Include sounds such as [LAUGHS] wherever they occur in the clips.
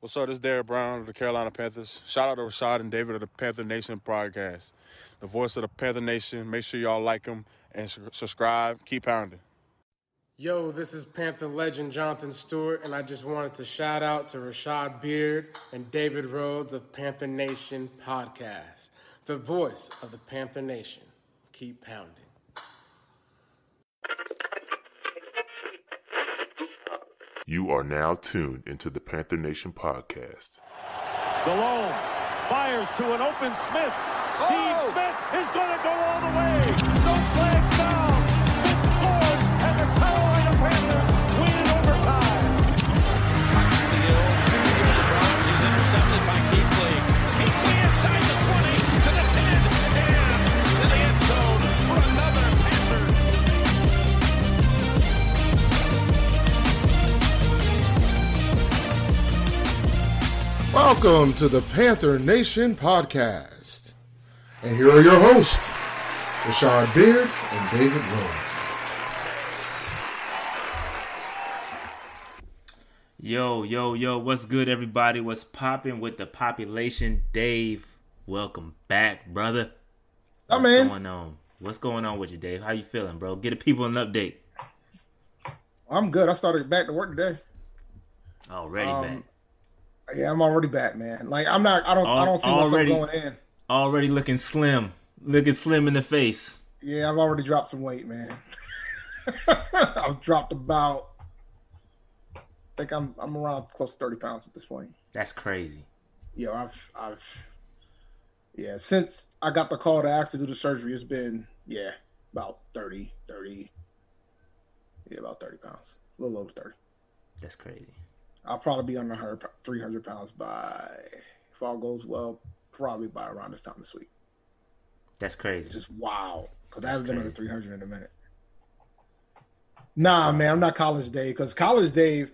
What's up? This is Derrick Brown of the Carolina Panthers. Shout out to Rashad and David of the Panther Nation podcast, the voice of the Panther Nation. Make sure y'all like them and su- subscribe. Keep pounding. Yo, this is Panther legend Jonathan Stewart, and I just wanted to shout out to Rashad Beard and David Rhodes of Panther Nation podcast, the voice of the Panther Nation. Keep pounding. You are now tuned into the Panther Nation podcast. Delhomme fires to an open Smith. Steve oh! Smith is going to go all the way. Welcome to the Panther Nation podcast. And here are your hosts, Rashad Beard and David Rhodes. Yo, yo, yo, what's good, everybody? What's popping with the population? Dave, welcome back, brother. What's man. going on? What's going on with you, Dave? How you feeling, bro? Get the people an update. I'm good. I started back to work today. Already, Um, man. Yeah, I'm already back, man. Like I'm not. I don't. I don't see myself going in. Already looking slim. Looking slim in the face. Yeah, I've already dropped some weight, man. [LAUGHS] I've dropped about. I think I'm. I'm around close to 30 pounds at this point. That's crazy. Yeah, I've. I've. Yeah, since I got the call to actually do the surgery, it's been yeah about 30, 30. Yeah, about 30 pounds. A little over 30. That's crazy. I'll probably be under 100, 300 pounds by, if all goes well, probably by around this time this week. That's It's crazy. just wow. Because I haven't been under 300 in a minute. Nah, man, I'm not college Dave. Because college Dave,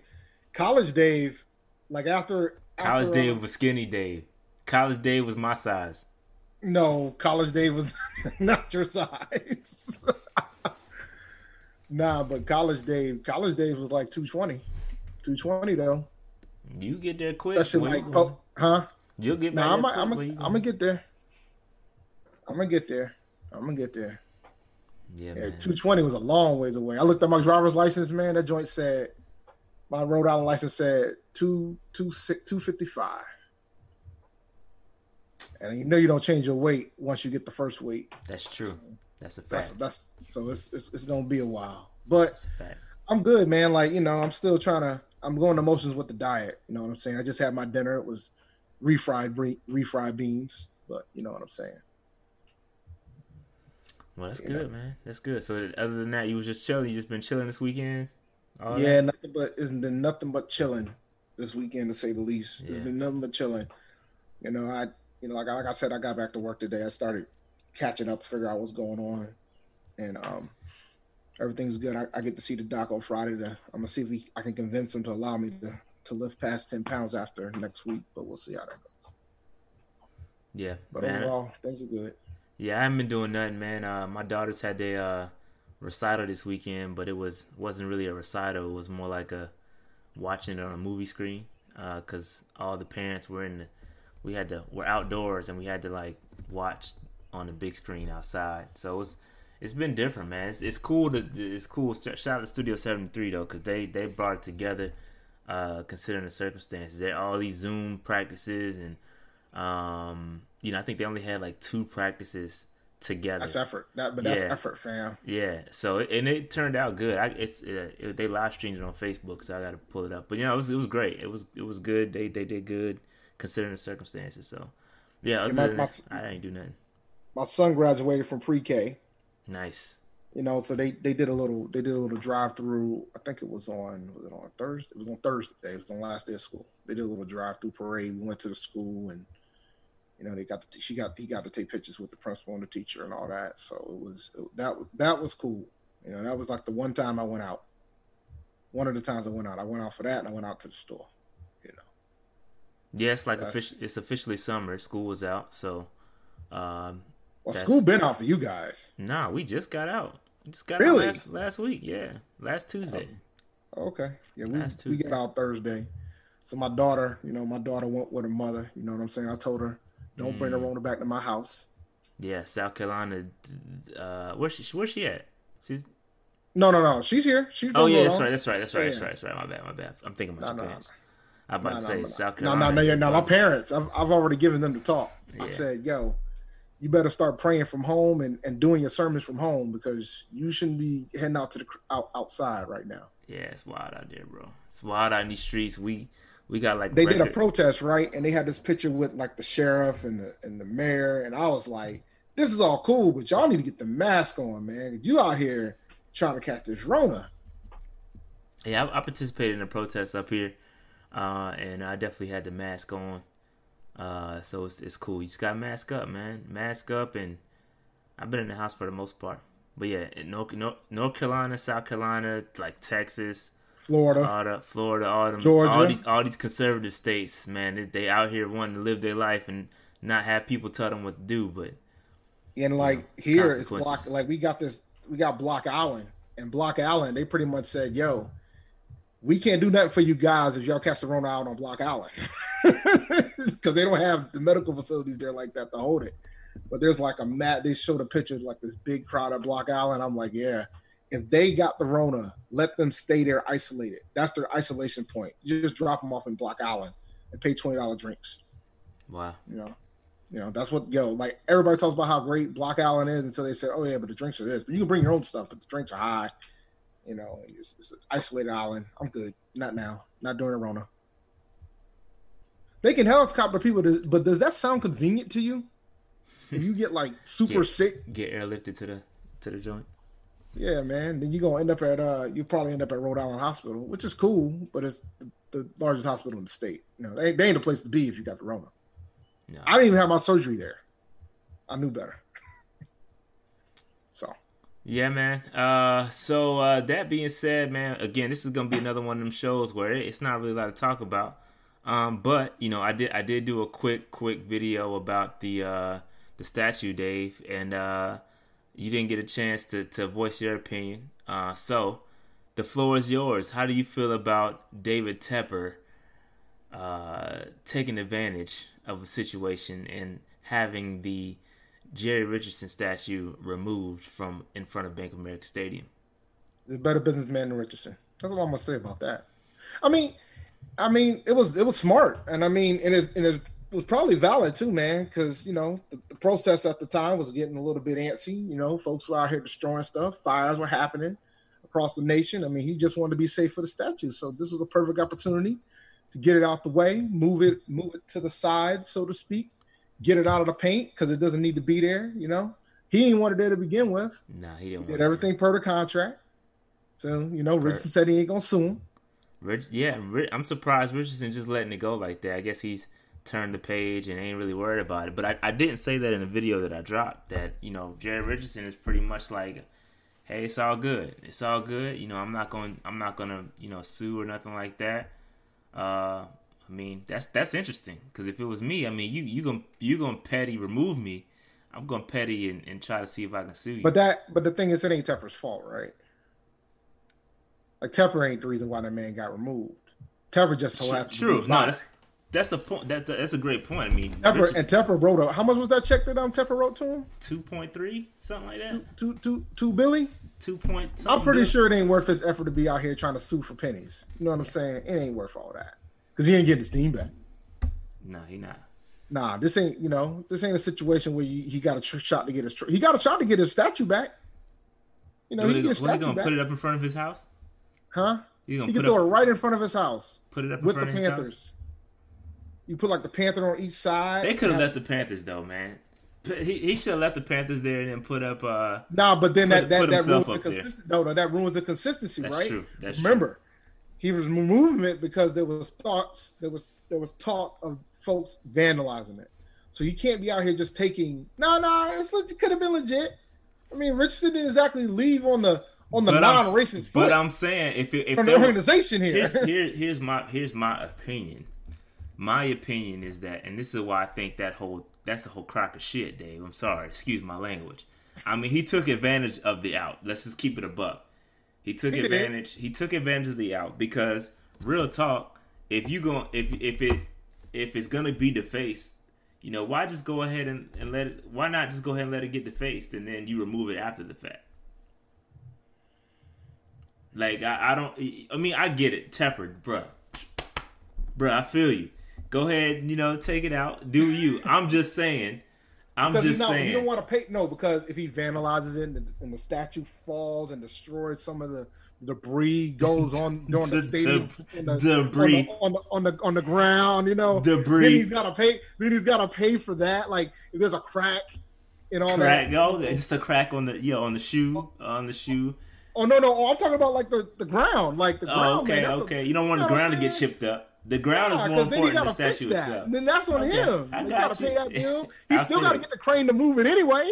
college Dave, like after. College after, Dave um, was skinny Dave. College Dave was my size. No, college Dave was [LAUGHS] not your size. [LAUGHS] nah, but college Dave, college Dave was like 220. 220 though. You get there quick. Especially like, po- huh? You'll get back I'm there I'm quick. I'm Where you I'm going? gonna get there. I'm gonna get there. I'm gonna get there. Yeah, Yeah, man. 220 was a long ways away. I looked at my driver's license, man. That joint said my Rhode Island license said two two six two fifty five. And you know you don't change your weight once you get the first weight. That's true. That's a That's fact. that's so it's it's, it's gonna be a while. But i I'm good, man. Like, you know, I'm still trying to I'm going to motions with the diet. You know what I'm saying? I just had my dinner. It was refried bre- refried beans, but you know what I'm saying. Well, that's Yeah. good, man. That's good. So, other than that, you was just chilling. You just been chilling this weekend. All yeah, that? nothing but it's been nothing but chilling this weekend to say the least. It's been nothing but chilling. You know, I you know, like, like I said, I got back to work today. I started catching up, figure out what's going on, and um, everything's good. I, I get to see the doc on Friday. To, I'm gonna see if we, I can convince him to allow me to to lift past ten pounds after next week, but we'll see how that goes. Yeah, But man. overall, things are good. Yeah, I haven't been doing nothing, man. Uh, my daughters had their uh, recital this weekend, but it was wasn't really a recital. It was more like a watching it on a movie screen. Uh 'cause all the parents were in the, we had to we're outdoors and we had to like watch on the big screen outside. So it was it's been different, man. It's, it's cool to it's cool. Shout out to Studio Seventy Three though, because they they brought it together, uh, considering the circumstances. There all these Zoom practices and um, you know I think they only had like two practices together. That's effort. That, but that's Yeah. effort, fam. Yeah, so and it turned out good. I, it's uh, it, they live streamed it on Facebook, so I got to pull it up. But you know, it was it was great. It was it was good. They they did good considering the circumstances. So yeah, other my- than my- I ain't do nothing. My son graduated from pre-K. Nice. You know, so they they did a little they did a little drive through. I think it was on was it on Thursday? It was on Thursday. It was on the last day of school. They did a little drive through parade. We went to the school and you know they got to, she got he got to take pictures with the principal and the teacher and all that. So it was that that was cool. You know, that was like the one time I went out. One of the times I went out, I went out for that and I went out to the store. You know, Yeah, it's like That's- offici- it's officially summer. School was out, so um, well, That's- school been out for you guys. nah, we just got out. We just got Really? out last, last week. Yeah, last Tuesday. Okay, yeah, we Last we get out Thursday. So my daughter, you know, my daughter went with her mother. You know what I'm saying? I told her, don't bring Mm. Rona back to my house. Yeah, South Carolina. Uh, where's she? Where's she at? She's. No, no, no. She's here. She's Oh yeah, that's right. That's right. That's right. That's right. That's right. My bad. My bad. I'm thinking about No, your no, parents. I'm about No, to say no, South Carolina. no, no, no. My uh, parents, I've, I've already given them the talk. I said, yo, you better start praying from home and, and doing your sermons from home because you shouldn't be heading out to the out, outside right now. Yeah, it's wild out there, bro. It's wild out in these streets. We we got like They did a protest, right? And they had this picture with like the sheriff and the and the mayor, and I was like, this is all cool, but y'all need to get the mask on, man. You out here trying to catch this Rona. Yeah, I, I participated in the protest up here, uh, and I definitely had the mask on. Uh, so it's it's cool. You just got mask up, man. Mask up, and I've been in the house for the most part. But yeah, in North, North, North Carolina, South Carolina, like Texas, Florida. the Florida, all them, Georgia. all these all these conservative states, man, they, they out here wanting to live their life and not have people tell them what to do. But And like it's here, it's block. Like we got this, we got Block Island, and Block Island, they pretty much said, "Yo, we can't do nothing for you guys if y'all catch the Rona out on Block Island, [LAUGHS] because they don't have the medical facilities there like that to hold it." But there's like a mat. They showed a picture of like this big crowd at Block Island. I'm like, yeah. If they got the Rona, let them stay there isolated. That's their isolation point. You just drop them off in Block Island and pay twenty dollar drinks. wow, You know, you know that's what yo like. Everybody talks about how great Block Island is until they said, "Oh yeah, but the drinks are this." But you can bring your own stuff, but the drinks are high. You know, it's, it's an isolated island. I'm good. Not now. Not during the Rona. They can helicopter people, to, but does that sound convenient to you? If you get like super Yeah. sick, get airlifted to the to the joint. yeah, man, then you're gonna end up at uh, you probably end up at Rhode Island Hospital, which is cool, but it's the, the largest hospital in the state. You know, they, they ain't the place to be if you got the Rona. No. I didn't even have my surgery there. I knew better. Yeah, man. Uh, so uh, that being said, man, again, this is gonna be another one of them shows where it's not really a lot to talk about. Um, but you know, I did I did do a quick quick video about the uh, the statue, Dave, and uh, you didn't get a chance to to voice your opinion. Uh, so the floor is yours. How do you feel about David Tepper uh, taking advantage of a situation and having the Jerry Richardson statue removed from in front of Bank of America Stadium. a better businessman than Richardson. That's all I'm gonna say about that. I mean, I mean, it was it was smart, and I mean, and it, and it was probably valid too, man, because you know the, the protest at the time was getting a little bit antsy. You know, folks were out here destroying stuff. Fires were happening across the nation. I mean, he just wanted to be safe for the statue, so this was a perfect opportunity to get it out the way, move it, move it to the side, so to speak, get it out of the paint because it doesn't need to be there. You know, he ain't wanted there to begin with. Nah, he didn't Did want everything per the contract. So you know, Richardson said he ain't gonna sue him. Rich, yeah, I'm surprised Richardson just letting it go like that. I guess he's turned the page and ain't really worried about it. But I, I didn't say that in the video that I dropped. That you know, Jerry Richardson is pretty much like, hey, it's all good. It's all good. You know, I'm not going. I'm not gonna you know sue or nothing like that. Uh, I mean, that's that's interesting because if it was me, I mean, you you gonna you gonna petty remove me. I'm gonna petty and, and try to see if I can sue you. But that, but the thing is, it ain't Tepper's fault, right? Like Tepper ain't the reason why that man got removed. Tepper just so True, happened. true. be No, that's that's a point. That's a, that's a great point. I mean, Tepper and Tepper wrote a. How much was that check that um Tepper wrote to him? two point three, something like that. Two, two, two, two Billy. Two point. I'm pretty sure it ain't worth his effort to be out here trying to sue for pennies. You know what I'm saying? It ain't worth all that because he ain't getting his team back. No, he not. Nah, this ain't you know this ain't a situation where you, he got a tr- shot to get his tr- he got a shot to get his statue back. You know So he he, can was he gonna back, put it up in front of his house? huh? He gonna He can throw up, it right in front of his house put it up in with the front of his house? Panthers. You put like the Panther on each side. They could have left the Panthers though, man. He he should have left the Panthers there and then put up. uh Nah, but then Put- that that, that ruins the consistency. No, no, that ruins the consistency, That's right? true. That's true. Remember, he was removing it because there was thoughts, there was there was talk of folks vandalizing it. So you can't be out here just taking. No, no, it's it could have been legit. I mean, Richardson didn't exactly leave on the on the But non-racist But I'm saying if it, if from the were- organization here. here's [LAUGHS] here, here's my here's my opinion. My opinion is that, and this is why I think that whole that's a whole crock of shit, Dave. I'm sorry, excuse my language. I mean, he took advantage of the out. Let's just keep it a buck. He took He did. advantage. He took advantage of the out because real talk. if you go if if it if it's gonna be defaced, you know, why just go ahead and, and let it why not just go ahead and let it get defaced and then you remove it after the fact? Like I, I don't I mean I get it, Tepper, bruh. Bruh, I feel you. Go ahead, you know, take it out. Do you. I'm just saying. I'm Because just you know, saying. you don't want to pay no because if he vandalizes it and the, and the statue falls and destroys some of the debris goes on [LAUGHS] during the stadium the, debris. on the, on the on the on the ground, you know. Debris. Then he's gotta pay. Then he's gotta pay for that. Like if there's a crack and all crack, that. yo, just a crack on the yeah on the shoe on the shoe. Oh no no! Oh, I'm talking about like the, the ground, like the oh, ground. Oh, okay, man. That's a- okay. you don't want you the know ground to get chipped up. The ground Nah, is more 'cause then he important than the statue that. itself. Then that's on Okay, him. [LAUGHS] I he got gotta you. pay that bill. He still gotta you. get the crane to move it anyway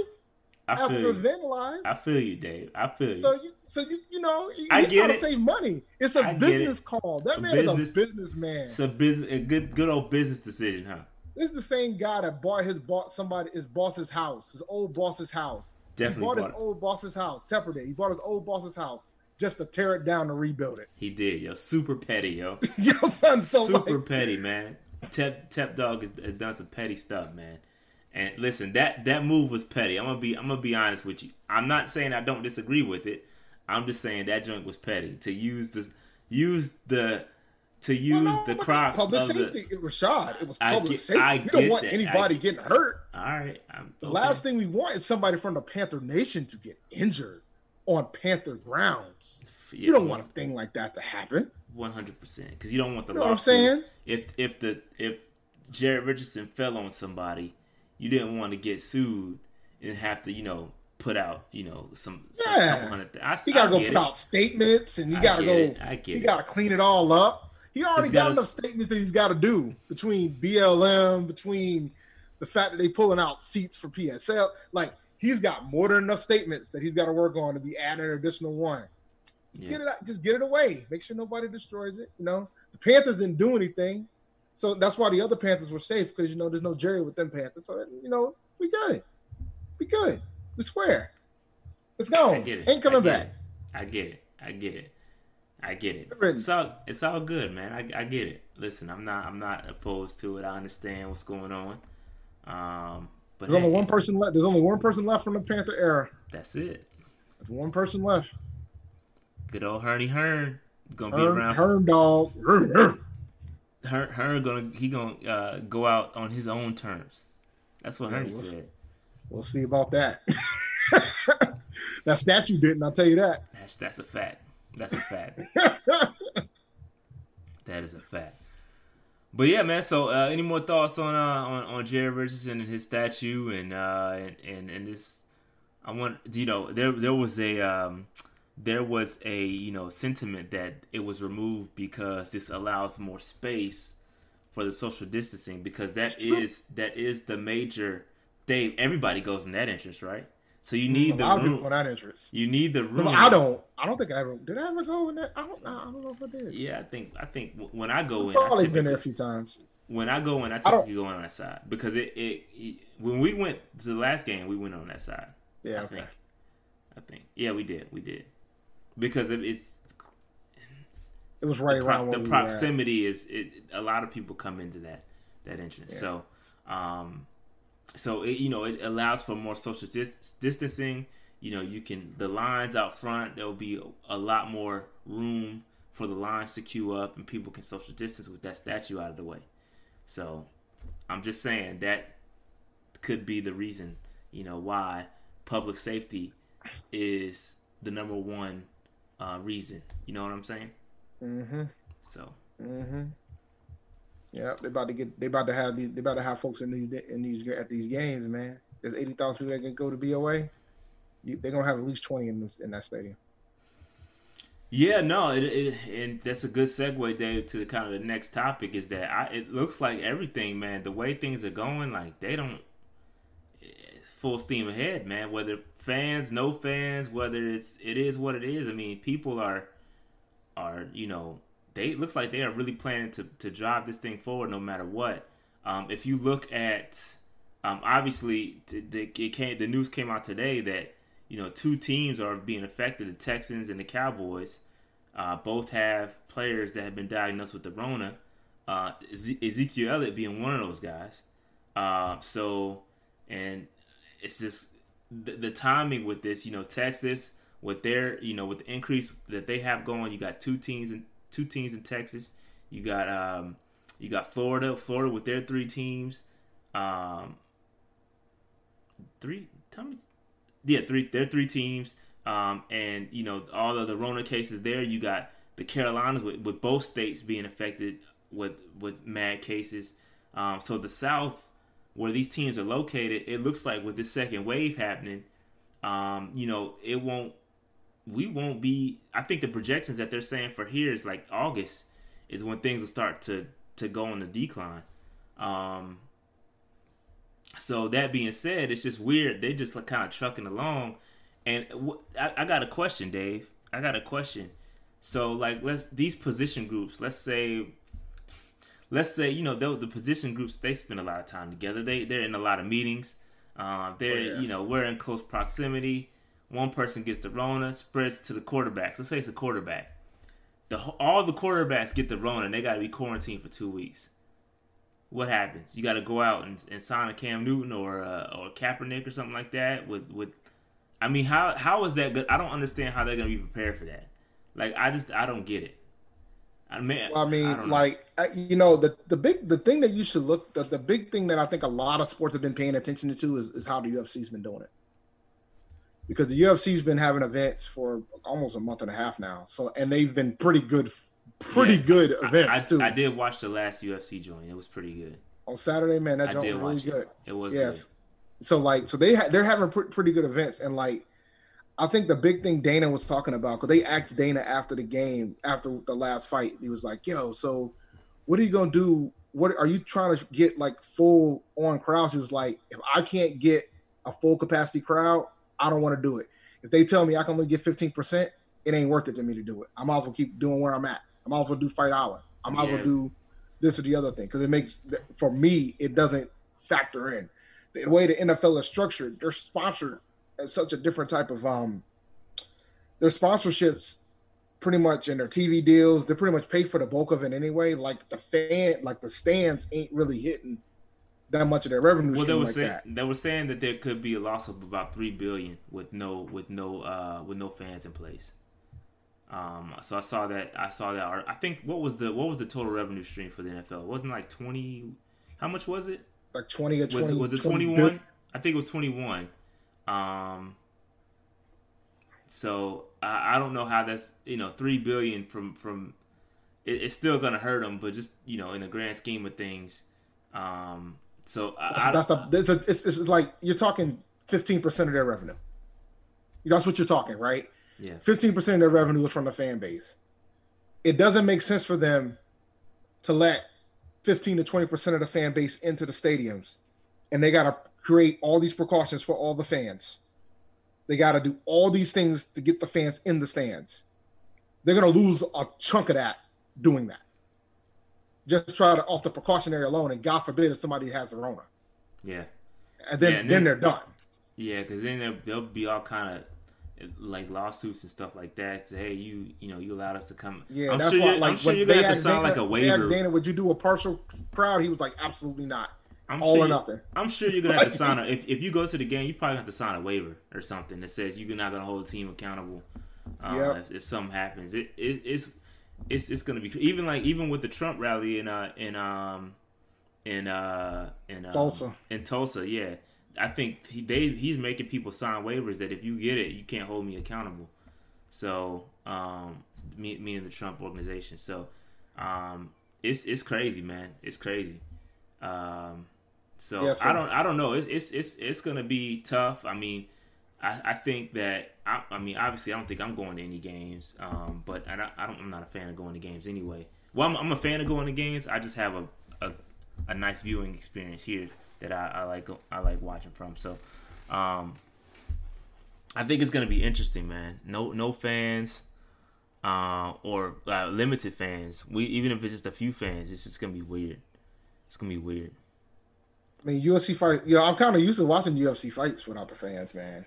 I after feel it was you. vandalized. I feel you, Dave. I feel you. So you, so you, you know, he- I he's trying it. to save money. It's a I business it. call. That A man business- is a businessman. it's a business, a good, good old business decision, huh? This is the same guy that bought his bought somebody his boss's house, his old boss's house. Definitely he bought, bought his it. old boss's house. Tepper did. He bought his old boss's house just to tear it down and rebuild it. He did, yo. Super petty, yo. [LAUGHS] Yo, son, so Super like, petty, man. Tep Tep Dog has, has done some petty stuff, man. And listen, that that move was petty. I'm gonna be I'm gonna be honest with you. I'm not saying I don't disagree with it. I'm just saying that joint was petty to use the use the to use Well, no, the Public of the. It was Rashad. It was public get- safety. I we don't want that. anybody getting hurt. All right, I'm, The okay. last thing we want is somebody from the Panther Nation to get injured on Panther grounds. Yeah, You don't want a thing like that to happen. one hundred percent because you don't want the You know what I'm saying? If if the if Jerry Richardson fell on somebody, you didn't want to get sued and have to you know put out you know some, some Yeah. couple hundred. th- I, You gotta I go put it. out statements, and you gotta get go. it. I get you it. gotta clean it all up. He already He's got gotta enough statements that he's got to do between BLM, between the fact that they pulling out seats for PSL. Like he's got more than enough statements that he's got to work on to be adding an additional one. Just Yeah. get it out, just get it away. Make sure nobody destroys it. You know, the Panthers didn't do anything, so that's why the other Panthers were safe because you know there's no Jerry with them Panthers. So you know we good, we good, we square. Let's go. I get it. Ain't coming I back. it. I get it. I get it. I get it. It's all it's all good, man. I, I get it. Listen, I'm not I'm not opposed to it. I understand what's going on. Um, but There's only one person left. There's only one person left from the Panther era. That's it. There's one person left. Good old Hurney Hearn gonna be around. Herm dog. Hearn, Hearn gonna he gonna uh, go out on his own terms. That's what Yeah, we'll said. We'll see about that. [LAUGHS] that statue didn't. I'll tell you that. That's that's a fact. That's a fact. [LAUGHS] that is a fact. But yeah, man. So, uh, any more thoughts on uh, on on Jerry Richardson and his statue and uh, and, and and this? I want you know there there was a um, there was a you know sentiment that it was removed because this allows more space for the social distancing because that is that is the major. They everybody goes in that interest, right? So you a need the lot of room. people that interest. You need the room. I don't. I don't think I ever did. I ever go in that? I don't. I don't know if I did. Yeah, I think I think when I go in, I've I probably been there a few times. when I go in, I typically go on that side because it, it, it when we went to the last game, we went on that side. Yeah. I Okay. think, I think, yeah, we did, we did, because it, it's It was right the, around pro- where the we proximity is it, a lot of people come into that that entrance. So, um, so it, you know it allows for more social dis- distancing. You know, you can the lines out front. There will be a, lot more room for the lines to queue up, and people can social distance with that statue out of the way. So, I'm just saying that could be the reason. You know why public safety is the number one uh, reason. You know what I'm saying? Mm-hmm. So Mm-hmm. Yeah, they about to get. They about to have these. They about to have folks in these in these at these games, man. There's eighty thousand people that can go to BOA. They're gonna have at least twenty in in that stadium. yeah, no, it, it, and that's a good segue, Dave, to the kind of the next topic is that I, it looks like everything, man. The way things are going, like they don't full steam ahead, man. Whether fans, no fans, whether it's it is what it is. I mean, people are are you know they looks like they are really planning to to drive this thing forward no matter what. Um, if you look at um, obviously the, it came, the news came out today that you know two teams are being affected: the Texans and the Cowboys. Uh, both have players that have been diagnosed with the Rona. uh, Ezekiel Elliott being one of those guys. Uh, so, and it's just the, the, timing with this. You know, Texas with their you know with the increase that they have going, you got two teams two teams in Texas. You got um, you got Florida, Florida with their three teams. Um, three, tell me, yeah, three. They're three teams. Um, and you know all of the Rona cases there. You got the Carolinas with, with both states being affected with with mad cases. Um, so the South, where these teams are located, it looks like with this second wave happening, um, you know, it won't. We won't be. I think the projections that they're saying for here is like August is when things will start to to go on the decline. Um, so that being said, it's just weird. They're just like kind of trucking along. And I, I got a question, Dave. I got a question. So like let's these position groups. Let's say let's say you know the position groups they spend a lot of time together. They they're in a lot of meetings. Uh, they're oh, yeah. you know we're in close proximity. One person gets the Rona, spreads to the quarterbacks. Let's say it's a quarterback. The all the quarterbacks get the Rona. and They got to be quarantined for two weeks. What happens? You got to go out and, and, sign a Cam Newton or uh, or Kaepernick or something like that. With with, I mean, how how is that good? I don't understand how they're gonna be prepared for that. Like I just I don't get it. I mean, well, I mean, I like you know, the the big the thing that you should look the, the big thing that I think a lot of sports have been paying attention to is, is how the UFC's been doing it. Because the UFC's been having events for almost a month and a half now, so and they've been pretty good, pretty yeah, good events I, I, too. I did watch the last UFC joint; it was pretty good. On Saturday, man, that joint was really it. good. It was yes. Good. So like, so they ha- they're having pr- pretty good events, and like I think the big thing Dana was talking about because they asked Dana after the game, after the last fight, he was like, "Yo, so what are you gonna do? What are you trying to get like full on crowds?" He was like, "If I can't get a full capacity crowd, I don't want to do it. If they tell me I can only get fifteen percent, it ain't worth it to me to do it. I might as well keep doing where I'm at. I might as well do Fight Island. I might yeah. as well do this or the other thing because it makes for me it doesn't factor in the way the NFL is structured. They're sponsored as such a different type of um their sponsorships pretty much in their TV deals, they pretty much pay for the bulk of it anyway. Like the fan, like the stands ain't really hitting that much of their revenue. Well, they were like saying that. they were saying that there could be a loss of about three billion with no with no uh with no fans in place. Um, so I saw that I saw that. I think what was the what was the total revenue stream for the NFL? It wasn't like twenty. How much was it? Like twenty or twenty. Was, was it twenty one? I think it was twenty one. Um, so I, I don't know how that's you know three billion from from it, it's still gonna hurt them, but just you know in the grand scheme of things. Um, so I, that's, that's the, it's, a, it's, it's like you're talking fifteen percent of their revenue. That's what you're talking, right? Yeah. Fifteen percent of their revenue is from the fan base. It doesn't make sense for them to let fifteen to twenty percent of the fan base into the stadiums, and they got to create all these precautions for all the fans. They got to do all these things to get the fans in the stands. They're going to lose a chunk of that doing that. Just try to off the precautionary alone, and God forbid if somebody has the Rona. Yeah, and then yeah, and then, then, they're done. Yeah, because then they'll, they'll be all kind of like lawsuits and stuff like that. Say, hey, you you know you allowed us to come. Yeah, I'm that's sure why. Like, I'm sure you're gonna have to sound Dana, like a waiver. Dana, would you do a partial crowd? He was like, absolutely not. I'm all sure or nothing. I'm sure you're gonna have to [LAUGHS] sign a if, if you go to the game, you probably have to sign a waiver or something that says you're not gonna hold the team accountable. Uh, yep. if, if, something happens, it, it, it's it's it's gonna be even like even with the Trump rally in uh in um in uh in um, Tulsa in Tulsa, yeah. I think he they he's making people sign waivers that if you get it, you can't hold me accountable. So um me me and the Trump organization. So um it's it's crazy, man. It's crazy. Um so yeah, so I don't I don't know. It's it's it's it's gonna be tough. I mean, I, I think that I, I mean obviously I don't think I'm going to any games. Um, but I, I don't I'm not a fan of going to games anyway. Well, I'm, I'm a fan of going to games. I just have a, a, a nice viewing experience here that I, I like I like watching from. So, um, I think it's gonna be interesting, man. No no fans, uh, or uh, limited fans. We even if it's just a few fans, it's just gonna be weird. It's gonna be weird. I mean, UFC fights. You know, I'm kind of used to watching UFC fights without the fans, man.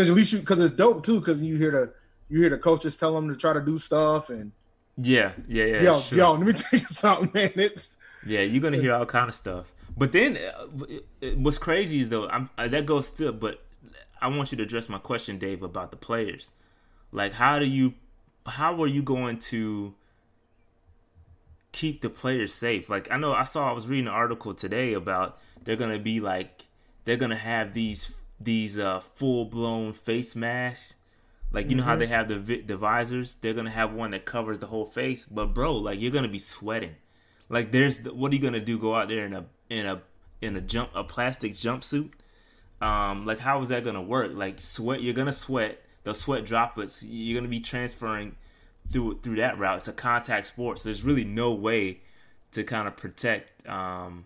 Because at least you, because it's dope too. Because you hear the you hear the coaches tell them to try to do stuff, and Yeah, yeah, yeah. yo, sure. yo, let me tell you [LAUGHS] something, man. It's Yeah, you're gonna hear [LAUGHS] all kind of stuff. But then, uh, what's crazy is though, I'm, uh, that goes still. But I want you to address my question, Dave, about the players. Like, how do you, how are you going to keep the players safe? Like, I know I saw I was reading an article today about they're gonna be like they're gonna have these these uh, full blown face masks. Like you know how they have the vi- the visors, they're gonna have one that covers the whole face. But bro, like you're gonna be sweating. Like there's the, what are you gonna do? Go out there in a in a in a jump a plastic jumpsuit? Um, like how is that gonna work? Like sweat, you're gonna sweat. The sweat droplets, you're gonna be transferring through through that route. It's a contact sport, so there's really no way to kind of protect um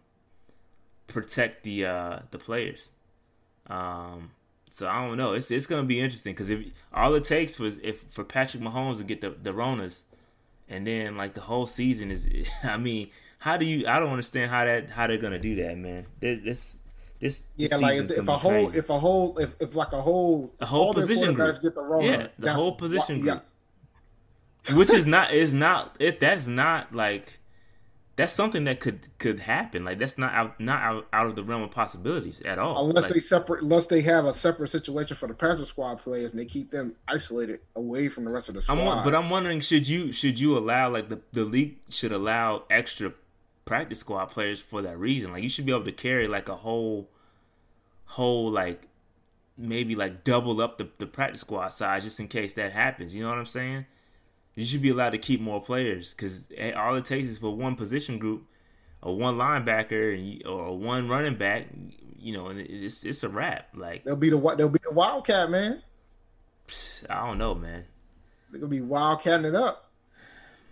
protect the uh the players. Um, so I don't know. It's it's gonna be interesting because if all it takes was if for Patrick Mahomes to get the the Ronas, and then like the whole season is, [LAUGHS] I mean, how do you? I don't understand how that how they're gonna do that, man. This this this yeah, like if, if a whole, if a whole, if, if like a whole, A whole all position group. get the Rona, Yeah, the whole position why- group. which is not is not it that's not like that's something that could could happen. Like that's not out not out, out of the realm of possibilities at all. Unless Like, they separate, unless they have a separate situation for the Panther squad players and they keep them isolated away from the rest of the squad. I'm but I'm wondering should you should you allow like the the league should allow extra practice squad players for that reason? Like you should be able to carry like a whole whole like maybe like double up the, the practice squad size just in case that happens. You know what I'm saying you should be allowed to keep more players because all it takes is for one position group or one linebacker and you- or one running back you know and it's it's a wrap like they'll be the they'll be the Wildcat man. I don't know man They're gonna be wildcatting it up.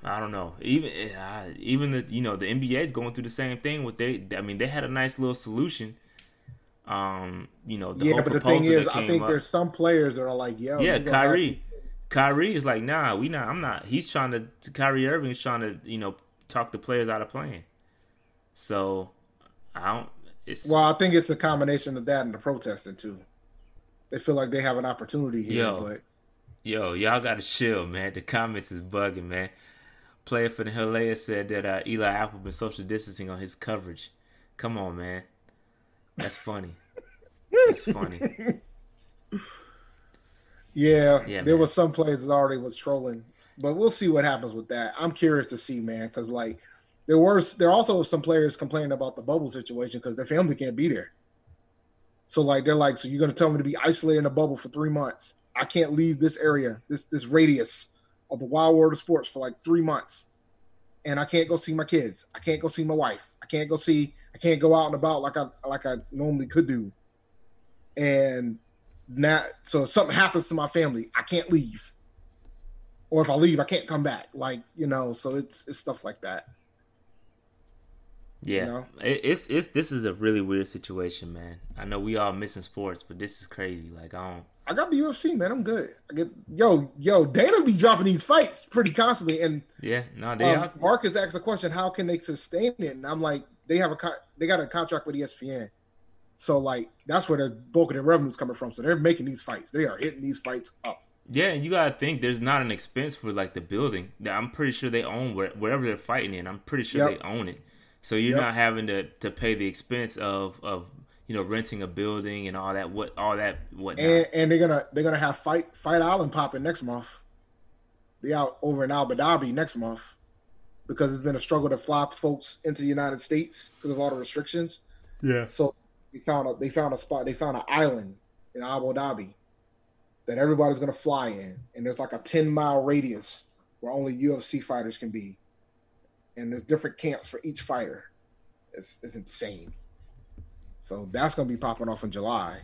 I don't know. Even uh, even the you know the NBA is going through the same thing. With they, I mean, they had a nice little solution. Um, you know, the yeah, but the thing is, I think up. there's some players that are like, yo, yeah, Kyrie. To- Kyrie is like, nah, we not. I'm not. He's trying to. Kyrie Irving is trying to, you know, talk the players out of playing. So, I don't. It's Well, I think it's a combination of that and the protesting too. They feel like they have an opportunity here, Yo. but Yo, y'all gotta chill, man. The comments is bugging, man. Player for the Hilaria said that uh, Eli Apple been social distancing on his coverage. Come on, man. That's funny. That's funny. [LAUGHS] yeah, Yeah, there man. was some players that already was trolling. But we'll see what happens with that. I'm curious to see, man, because like there were there also some players complaining about the bubble situation because their family can't be there. So like they're like, so you're gonna tell me to be isolated in a bubble for three months? I can't leave this area, this this radius of the Wide World of Sports for like three months, and I can't go see my kids. I can't go see my wife. I can't go see. I can't go out and about like I like I normally could do. And now, so if something happens to my family, I can't leave. Or if I leave, I can't come back. Like you know, so it's it's stuff like that. Yeah, know? it's it's this is a really weird situation, man. I know we all missing sports, but this is crazy. Like I don't. I got the UFC, man. I'm good. I get yo, yo, Dana be dropping these fights pretty constantly. And Yeah, no, they um. Marcus asked the question, how can they sustain it? And I'm like, they have a con- they got a contract with ESPN. So like that's where the bulk of their revenue's coming from. So they're making these fights. They are hitting these fights up. Yeah, and you gotta think there's not an expense for like the building. That I'm pretty sure they own where, wherever they're fighting in. I'm pretty sure Yep. they own it. So you're Yep. not having to, to pay the expense of of you know renting a building and all that what all that whatnot. And and they're gonna they're gonna have fight fight island popping next month. They out over in Abu Dhabi next month because it's been a struggle to fly folks into the United States because of all the restrictions. yeah. So they found a they found a spot. They found an island in Abu Dhabi that everybody's gonna fly in, and there's like a ten mile radius where only UFC fighters can be, and there's different camps for each fighter. It's it's insane. So that's gonna be popping off in July,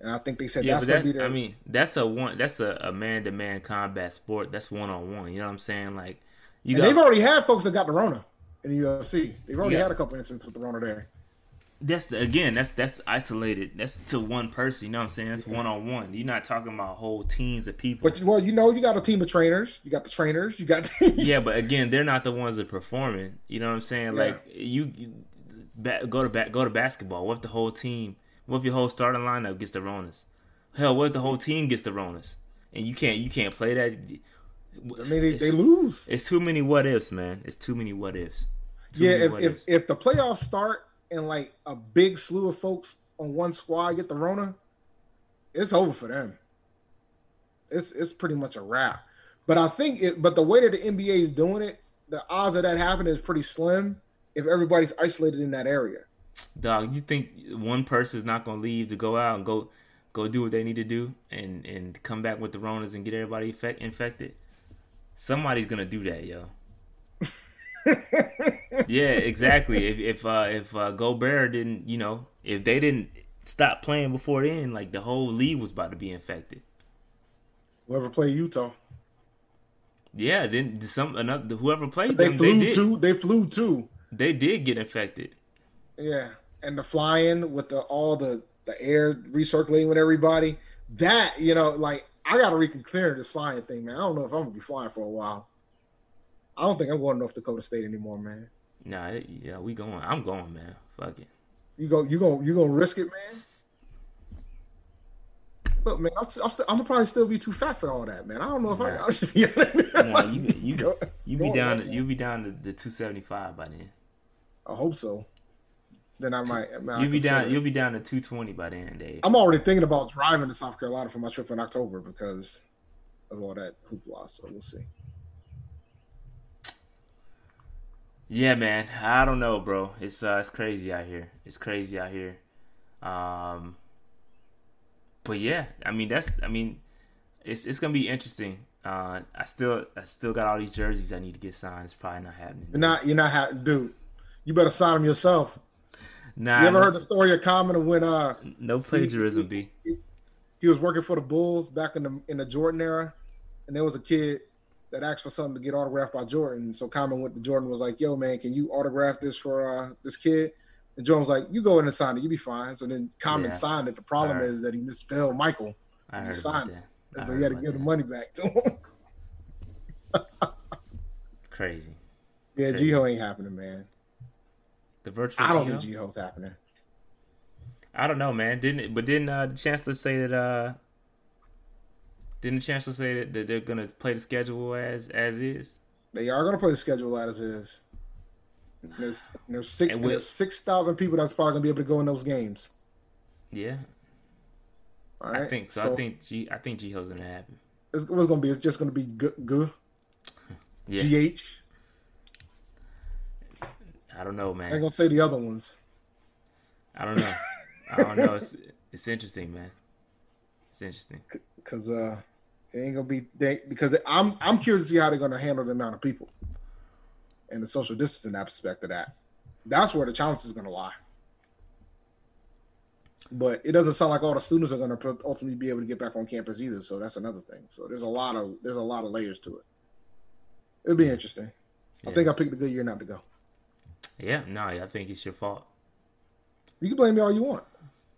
and I think they said Yeah, that's gonna be their. I mean, that's a one. That's a, man to man combat sport. That's one on one. You know what I'm saying? Like, you got they've already had folks that got the Rona in the UFC. They've already Yeah. had a couple incidents with the Rona there. That's the, again. That's that's isolated. That's to one person. You know what I'm saying? That's one on one. You're not talking about whole teams of people. But well, you know, you got a team of trainers. You got the trainers. You got yeah, [LAUGHS] but again, they're not the ones that are performing. You know what I'm saying? Yeah. Like you, you ba- go to ba- go to basketball. What if the whole team? What if your whole starting lineup gets the Ronas? Hell, what if the whole team gets the Ronas? And you can't you can't play that. I mean, they, they lose. It's too many what ifs, man. It's too many what ifs too yeah if, if, if the playoffs start and like a big slew of folks on one squad get the Rona, it's over for them. It's it's pretty much a wrap. But I think it. But the way that the NBA is doing it, the odds of that happening is pretty slim if everybody's isolated in that area. Dog, you think one person is not gonna leave to go out and go go do what they need to do and and come back with the Ronas and get everybody infect, infected? Somebody's gonna do that, yo. [LAUGHS] yeah, exactly. If if uh, if uh, Gobert didn't, you know, if they didn't stop playing before then, like the whole league was about to be infected. Whoever played Utah, Yeah, then some another whoever played they them, flew they too. They flew too. they did get infected. Yeah, and the flying with the all the the air recirculating with everybody. That you know, like I got to reconsider this flying thing, man. I don't know if I'm gonna be flying for a while. I don't think I'm going to North Dakota State anymore, man. Nah, it- yeah, we going. I'm going, man. Fuck it. You go, you go, you gonna risk it, man. Look, man, I'm, I'm, I'm gonna probably still be too fat for all that, man. I don't know if I, I should be. Nah, you you [LAUGHS] Go- you be down to, you be down to the 275 by then. I hope so. Then I might. I might You'll be down it. you'll be down to 220 by the then, Dave. I'm already thinking about driving to South Carolina for my trip in October because of all that hoopla. So we'll see. Yeah, man. I don't know, bro. It's uh, it's crazy out here. It's crazy out here. Um, but yeah, I mean that's I mean, it's it's gonna be interesting. Uh, I still I still got all these jerseys I need to get signed. It's probably not happening. You're not. You're not. Ha- dude, you better sign them yourself. Nah, You ever no, heard the story of Common when uh no plagiarism, B. he was working for the Bulls back in the in the Jordan era, and there was a kid that asked for something to get autographed by Jordan. So Common went to Jordan was like, "Yo, man, can you autograph this for uh, this kid?" And Jordan was like, "You go in and sign it, you be fine." So then Common Yeah. signed it. The problem is that he misspelled Michael, I He signed it. that. And so he had to give the money back to him. [LAUGHS] Crazy. yeah, Crazy. GHOE ain't happening, man. The virtual. I don't Geo? think GHOE's happening. I don't know, man. Didn't it, but didn't uh, the chancellor say that? uh Didn't the chancellor say that, that they're gonna play the schedule as as is? They are going to play the schedule as is. And There's there's six And with- there's six thousand people that's probably going to be able to go in those games. Yeah, All right, I think so. I think G. I think GHOE's gonna happen. it's, what's going to be. It's just going to be. [LAUGHS] Yeah, GH. I don't know, man. I ain't man. gonna say the other ones. I don't know. I don't know. [LAUGHS] It's it's interesting, man. It's interesting. because uh, it ain't gonna be they because I'm I'm curious to see how they're gonna handle the amount of people and the social distancing aspect of that. That's where the challenge is gonna lie. But it doesn't sound like all the students are gonna ultimately be able to get back on campus either. So that's another thing. So there's a lot of there's a lot of layers to it. It'll be interesting. I think I picked a good year not to go. Yeah, no, I think it's your fault. You can blame me all you want.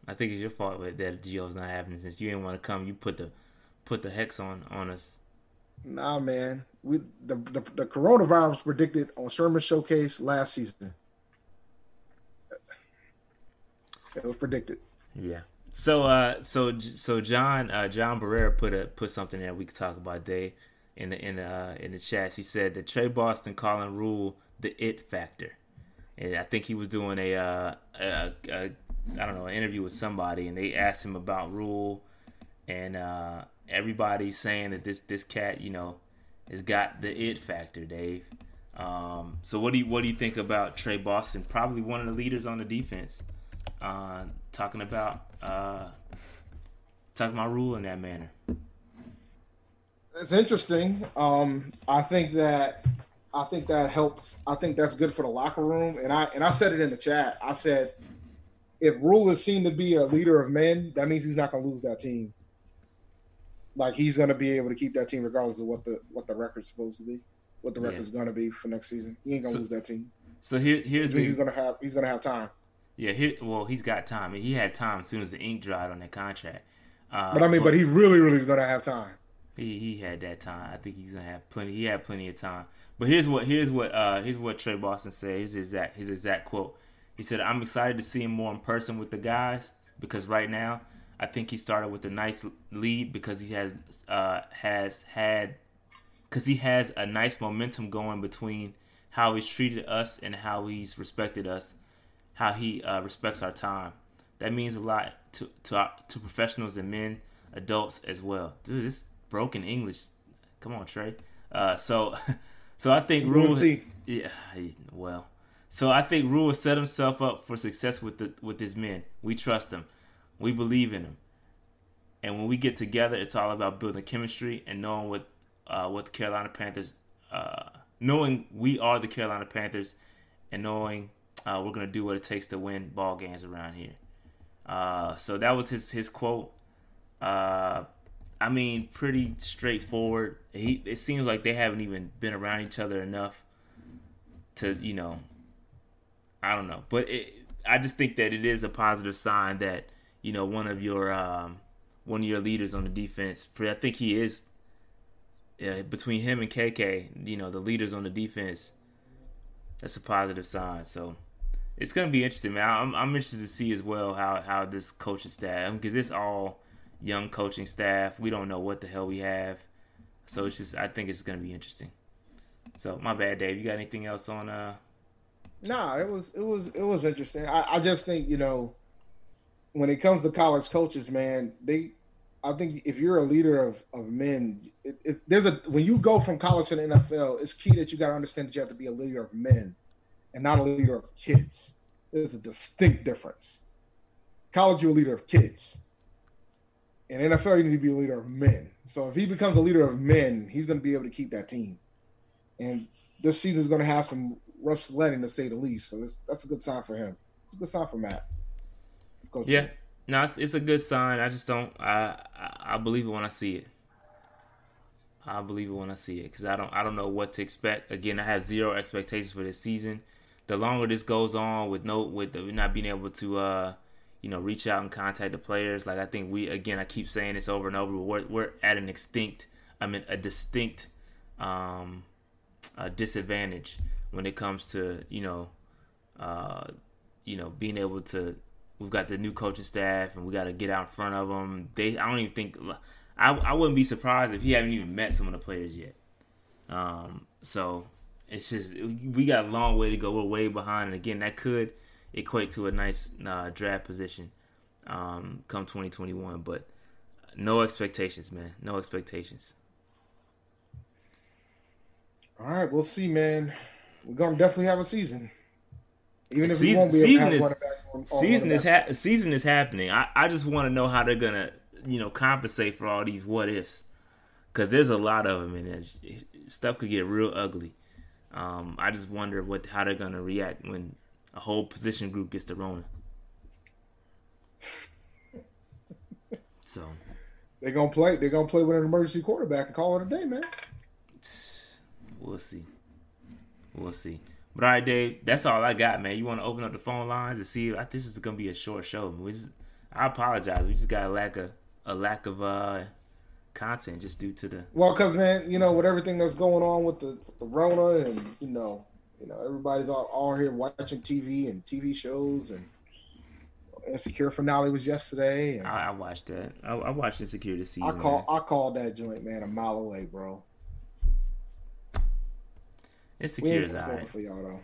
I think it's your fault that GHOE's not happening since you didn't want to come. You put the put the hex on on us. Nah, man. We the, the the coronavirus predicted on Sherman Showcase last season. It was predicted. Yeah. So uh so so John uh John Barrera put a put something that we could talk about Dave in the in the uh, in the chats. He said that Tre Boston calling Rhule the it factor. And I think he was doing a uh a, a I don't know, an interview with somebody and they asked him about Rhule and uh everybody's saying that this this cat, you know, has got the it factor, Dave. Um so what do you what do you think about Tre Boston? Probably one of the leaders on the defense uh, talking about uh, talking about Rhule in that manner. It's interesting. Um, I think that I think that helps. I think that's good for the locker room. And I and I said it in the chat. I said if Rhule is seen to be a leader of men, that means he's not going to lose that team. Like he's going to be able to keep that team regardless of what the what the record's supposed to be, what the Yeah. record's going to be for next season. He ain't going to So- lose that team. So here here's means he's going to have he's going to have time. yeah here well he's got time. He had time as soon as the ink dried on that contract. Uh, But I mean, but he really, really is going to have time. He he had that time. I think he's gonna have plenty. He had plenty of time. But here's what here's what uh here's what Tre Boston said. Here's his exact his exact quote. He said, "I'm excited to see him more in person with the guys because right now I think he started with a nice lead because he has uh has had because he has a nice momentum going between how he's treated us and how he's respected us, how he uh, respects our time. That means a lot to to our, to professionals and men, adults as well. Dude, this broken English. Come on, Tre. Uh, so, [LAUGHS] so I think Rhule. Yeah, well, so I think Rhule set himself up for success with the with his men. We trust him. We believe in him. And when we get together, it's all about building chemistry and knowing what uh, what the Carolina Panthers, uh, knowing we are the Carolina Panthers, and knowing uh, we're gonna do what it takes to win ball games around here. Uh, so that was his his quote. Uh, I mean, pretty straightforward. He it seems like they haven't even been around each other enough to you know. I don't know, but it, I just think that it is a positive sign that you know one of your um, one of your leaders on the defense. I think he is uh, between him and KK, you know, the leaders on the defense, that's a positive sign. So it's gonna be interesting, man. I'm, I'm interested to see as well how how this coaching staff, because it's all young coaching staff. We don't know what the hell we have, so it's just I think it's gonna be interesting. So my bad, Dave. You got anything else on? uh Nah, it was it was it was interesting. I, I just think you know when it comes to college coaches, man, they I think if you're a leader of, of men, it, it, there's a when you go from college to the NFL, it's key that you got to understand that you have to be a leader of men and not a leader of kids. There's a distinct difference. College, you're a leader of kids. In NFL, you need to be a leader of men. So if he becomes a leader of men, he's going to be able to keep that team. And this season is going to have some rough sledding, to say the least. So that's a good sign for him. It's a good sign for Matt. Coach yeah. No, it's, it's, a good sign. I just don't. I, I, I believe it when I see it. I believe it when I see it because I don't. I don't know what to expect. Again, I have zero expectations for this season. The longer this goes on, with no, with not being able to, uh, you know, reach out and contact the players. Like I think we, again, I keep saying this over and over. But we're we're at an extinct. I mean, a distinct, um, a disadvantage when it comes to you know, uh, you know, being able to We've got the new coaching staff, and we got to get out in front of them. They, I don't even think, I, I wouldn't be surprised if he haven't even met some of the players yet. Um, so it's just we got a long way to go. We're way behind, and again, that could equate to a nice uh, draft position um, come 2021. But no expectations, man. No expectations. All right, we'll see, man. We're gonna definitely have a season. Even if season, season is on, season is ha- season is happening. I, I just want to know how they're gonna you know compensate for all these what ifs because there's a lot of them and stuff could get real ugly. Um, I just wonder what how they're gonna react when a whole position group gets to Rona. so they're gonna play. They're gonna play with an emergency quarterback and call it a day, man. We'll see. We'll see. But all right, Dave, that's all I got, man. You want to open up the phone lines and see? I this is gonna be a short show. Just, I apologize. We just got a lack of a lack of uh content just due to the well, because man, you know, with everything that's going on with the with the Rona, and you know, you know, everybody's all, all here watching TV and TV shows, and Insecure finale was yesterday. And I, I watched that. I, I watched Insecure this season. I call man. I called that joint, man, a mile away, bro. Insecure is alright. for y'all though.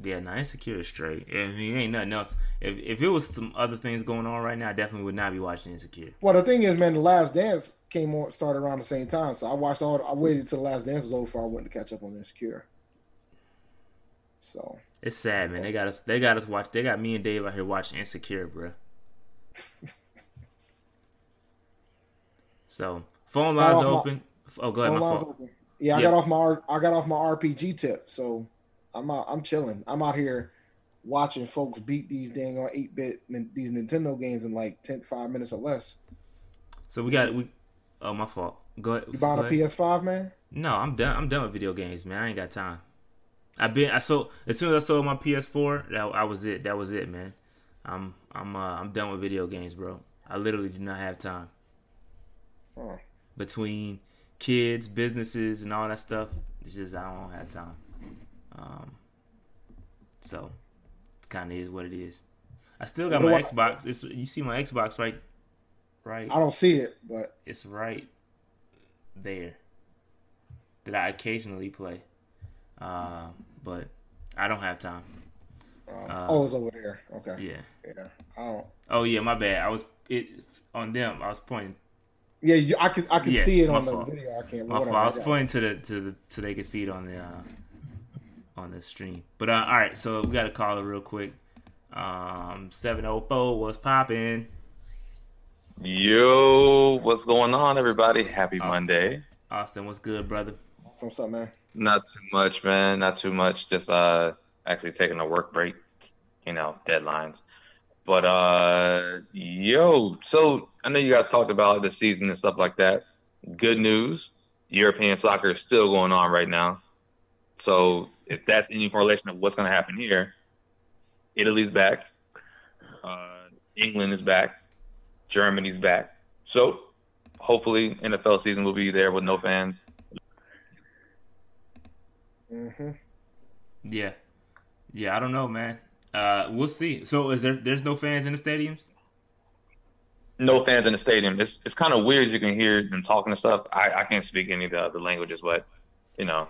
Yeah, no, insecure is straight. I mean, ain't nothing else. If if it was some other things going on right now, I definitely would not be watching Insecure. Well, the thing is, man, the Last Dance came on started around the same time, so I watched all. I waited till the Last Dance was over before I went to catch up on Insecure. So it's sad, man. They got us. They got us watch. They got me and Dave out here watching Insecure, bro. [LAUGHS] so phone lines oh, open. Oh, go ahead. My fault. Yeah, I yep. got off my I got off my RPG tip, so I'm out, I'm chilling. I'm out here watching folks beat these dang on eight bit these Nintendo games in like 10, 5 minutes or less. So we got we. Oh, my fault. Go ahead. You bought a PS5, man? No, I'm done. I'm done with video games, man. I ain't got time. I've been. I sold as soon as I sold my PS4. That I was it. That was it, man. I'm I'm uh, I'm done with video games, bro. I literally do not have time. Oh. Between kids, businesses, and all that stuff. It's just I don't have time. Um, so it kind of is what it is. I still got my Xbox. It's you see my Xbox right, right. I don't see it, but it's right there. that I occasionally play, uh, but I don't have time. Um, oh, it's over there. Okay. Yeah. Yeah. I don't. Oh yeah, my bad. I was it on them. I was pointing. Yeah, you, I can I can Yeah, see it my on the video. I can't. My whatever, fault. I was got it. pointing to the to the so they could see it on the uh, on the stream. But uh, all right, so we got to call it real quick. Um, seven oh four was popping. Yo, what's going on, everybody? Happy Oh. Monday. Austin, what's good, brother? What's up, man? Not too much, man. Not too much. Just uh, actually taking a work break. You know, deadlines. But uh, yo, so I know you guys talked about the season and stuff like that. Good news. European soccer is still going on right now. So if that's any correlation of what's going to happen here, Italy's back. Uh, England is back. Germany's back. So hopefully NFL season will be there with no fans. Mm-hmm. Yeah, yeah. I don't know, man. Uh, we'll see. So is there? There's no fans in the stadiums. No fans in the stadium. It's it's kind of weird. You can hear them talking and stuff. I, I can't speak any of the other languages, but you know,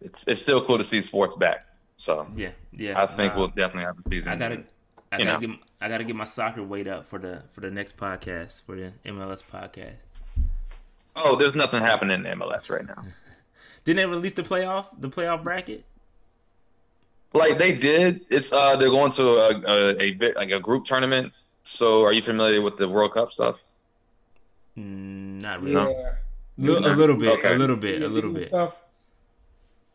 it's it's still cool to see sports back. So Yeah, yeah. I think uh, we'll definitely have a season. I gotta, I gotta know. get, I gotta get my soccer weight up for the for the next podcast for the MLS podcast. Oh, there's nothing happening in MLS right now. [LAUGHS] Didn't they release the playoff, the playoff bracket? Like they did. It's uh they're going to a, a, a bit like a group tournament. So are you familiar with the World Cup stuff? Mm, not really. Yeah. Li- a little bit, Okay. a little bit, a little bit. Stuff.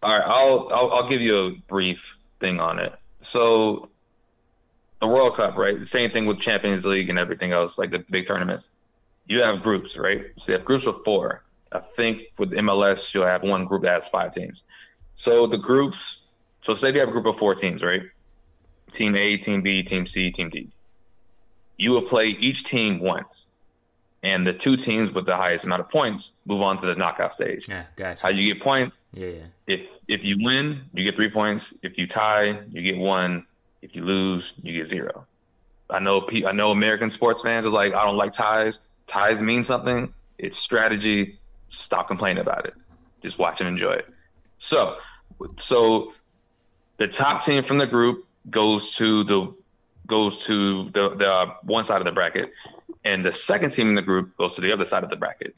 All right, I'll, I'll I'll give you a brief thing on it. So, the World Cup, right? The same thing with Champions League and everything else, like the big tournaments. You have groups, right? So you have groups of four. I think with MLS, you'll have one group that has five teams. So the groups, so say you have a group of four teams, right? Team A, Team B, Team C, Team D. You will play each team once, and the two teams with the highest amount of points move on to the knockout stage. Yeah, gotcha. How do you get points? yeah, yeah. if if you win, you get three points. If you tie, you get one. If you lose, you get zero. I know I know American sports fans are like, I don't like ties. Ties mean something. It's strategy. Stop complaining about it. Just watch and enjoy it. So, so the top team from the group goes to the goes to the the uh, one side of the bracket, and the second team in the group goes to the other side of the bracket.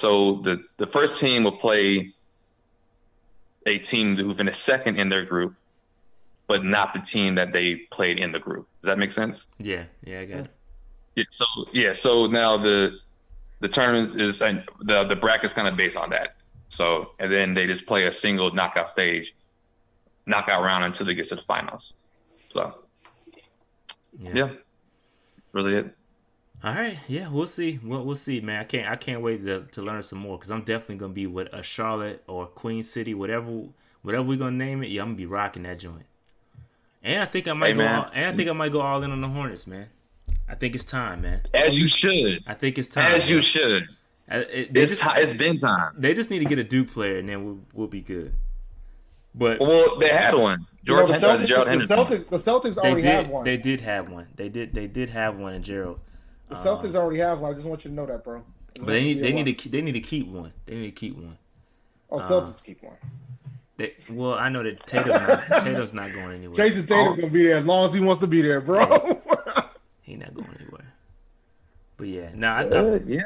So the the first team will play a team who finished second in their group, but not the team that they played in the group. Does that make sense? Yeah, yeah, I got it. Yeah, so yeah, so now the the tournament is and the the bracket's kind of based on that. So and then they just play a single knockout stage, knockout round until they get to the finals. So yeah, really it. All right, yeah, we'll see. We'll, we'll see, man. I can't, I can't wait to, to learn some more because I'm definitely gonna be with a Charlotte or Queen City, whatever, whatever we're gonna name it. Yeah, I'm gonna be rocking that joint. And I think I might Hey, go. All, and I think I might go all in on the Hornets, man. I think it's time, man. As you should, I think it's time. as you should. Uh, it- they It's just, ti- it's been time. they just need to get a Duke player, and then we'll, we'll be good. But Well, they had one. You know, the Henderson, Celtics, Gerald the Henderson. Celtics, the Celtics they already did, have one. they did have one. They did, they did have one in Gerald. the um, Celtics already have one. I just want you to know that, bro. But they need, they need to, keep- they need to keep one. They need to keep one. Oh, um, Celtics keep one. They, well, I know that Tatum's not, [LAUGHS] Tatum's not going anywhere. Jayson Tatum oh. gonna be there as long as he wants to be there, bro. [LAUGHS] He not going anywhere. But yeah, nah, I, I, yeah.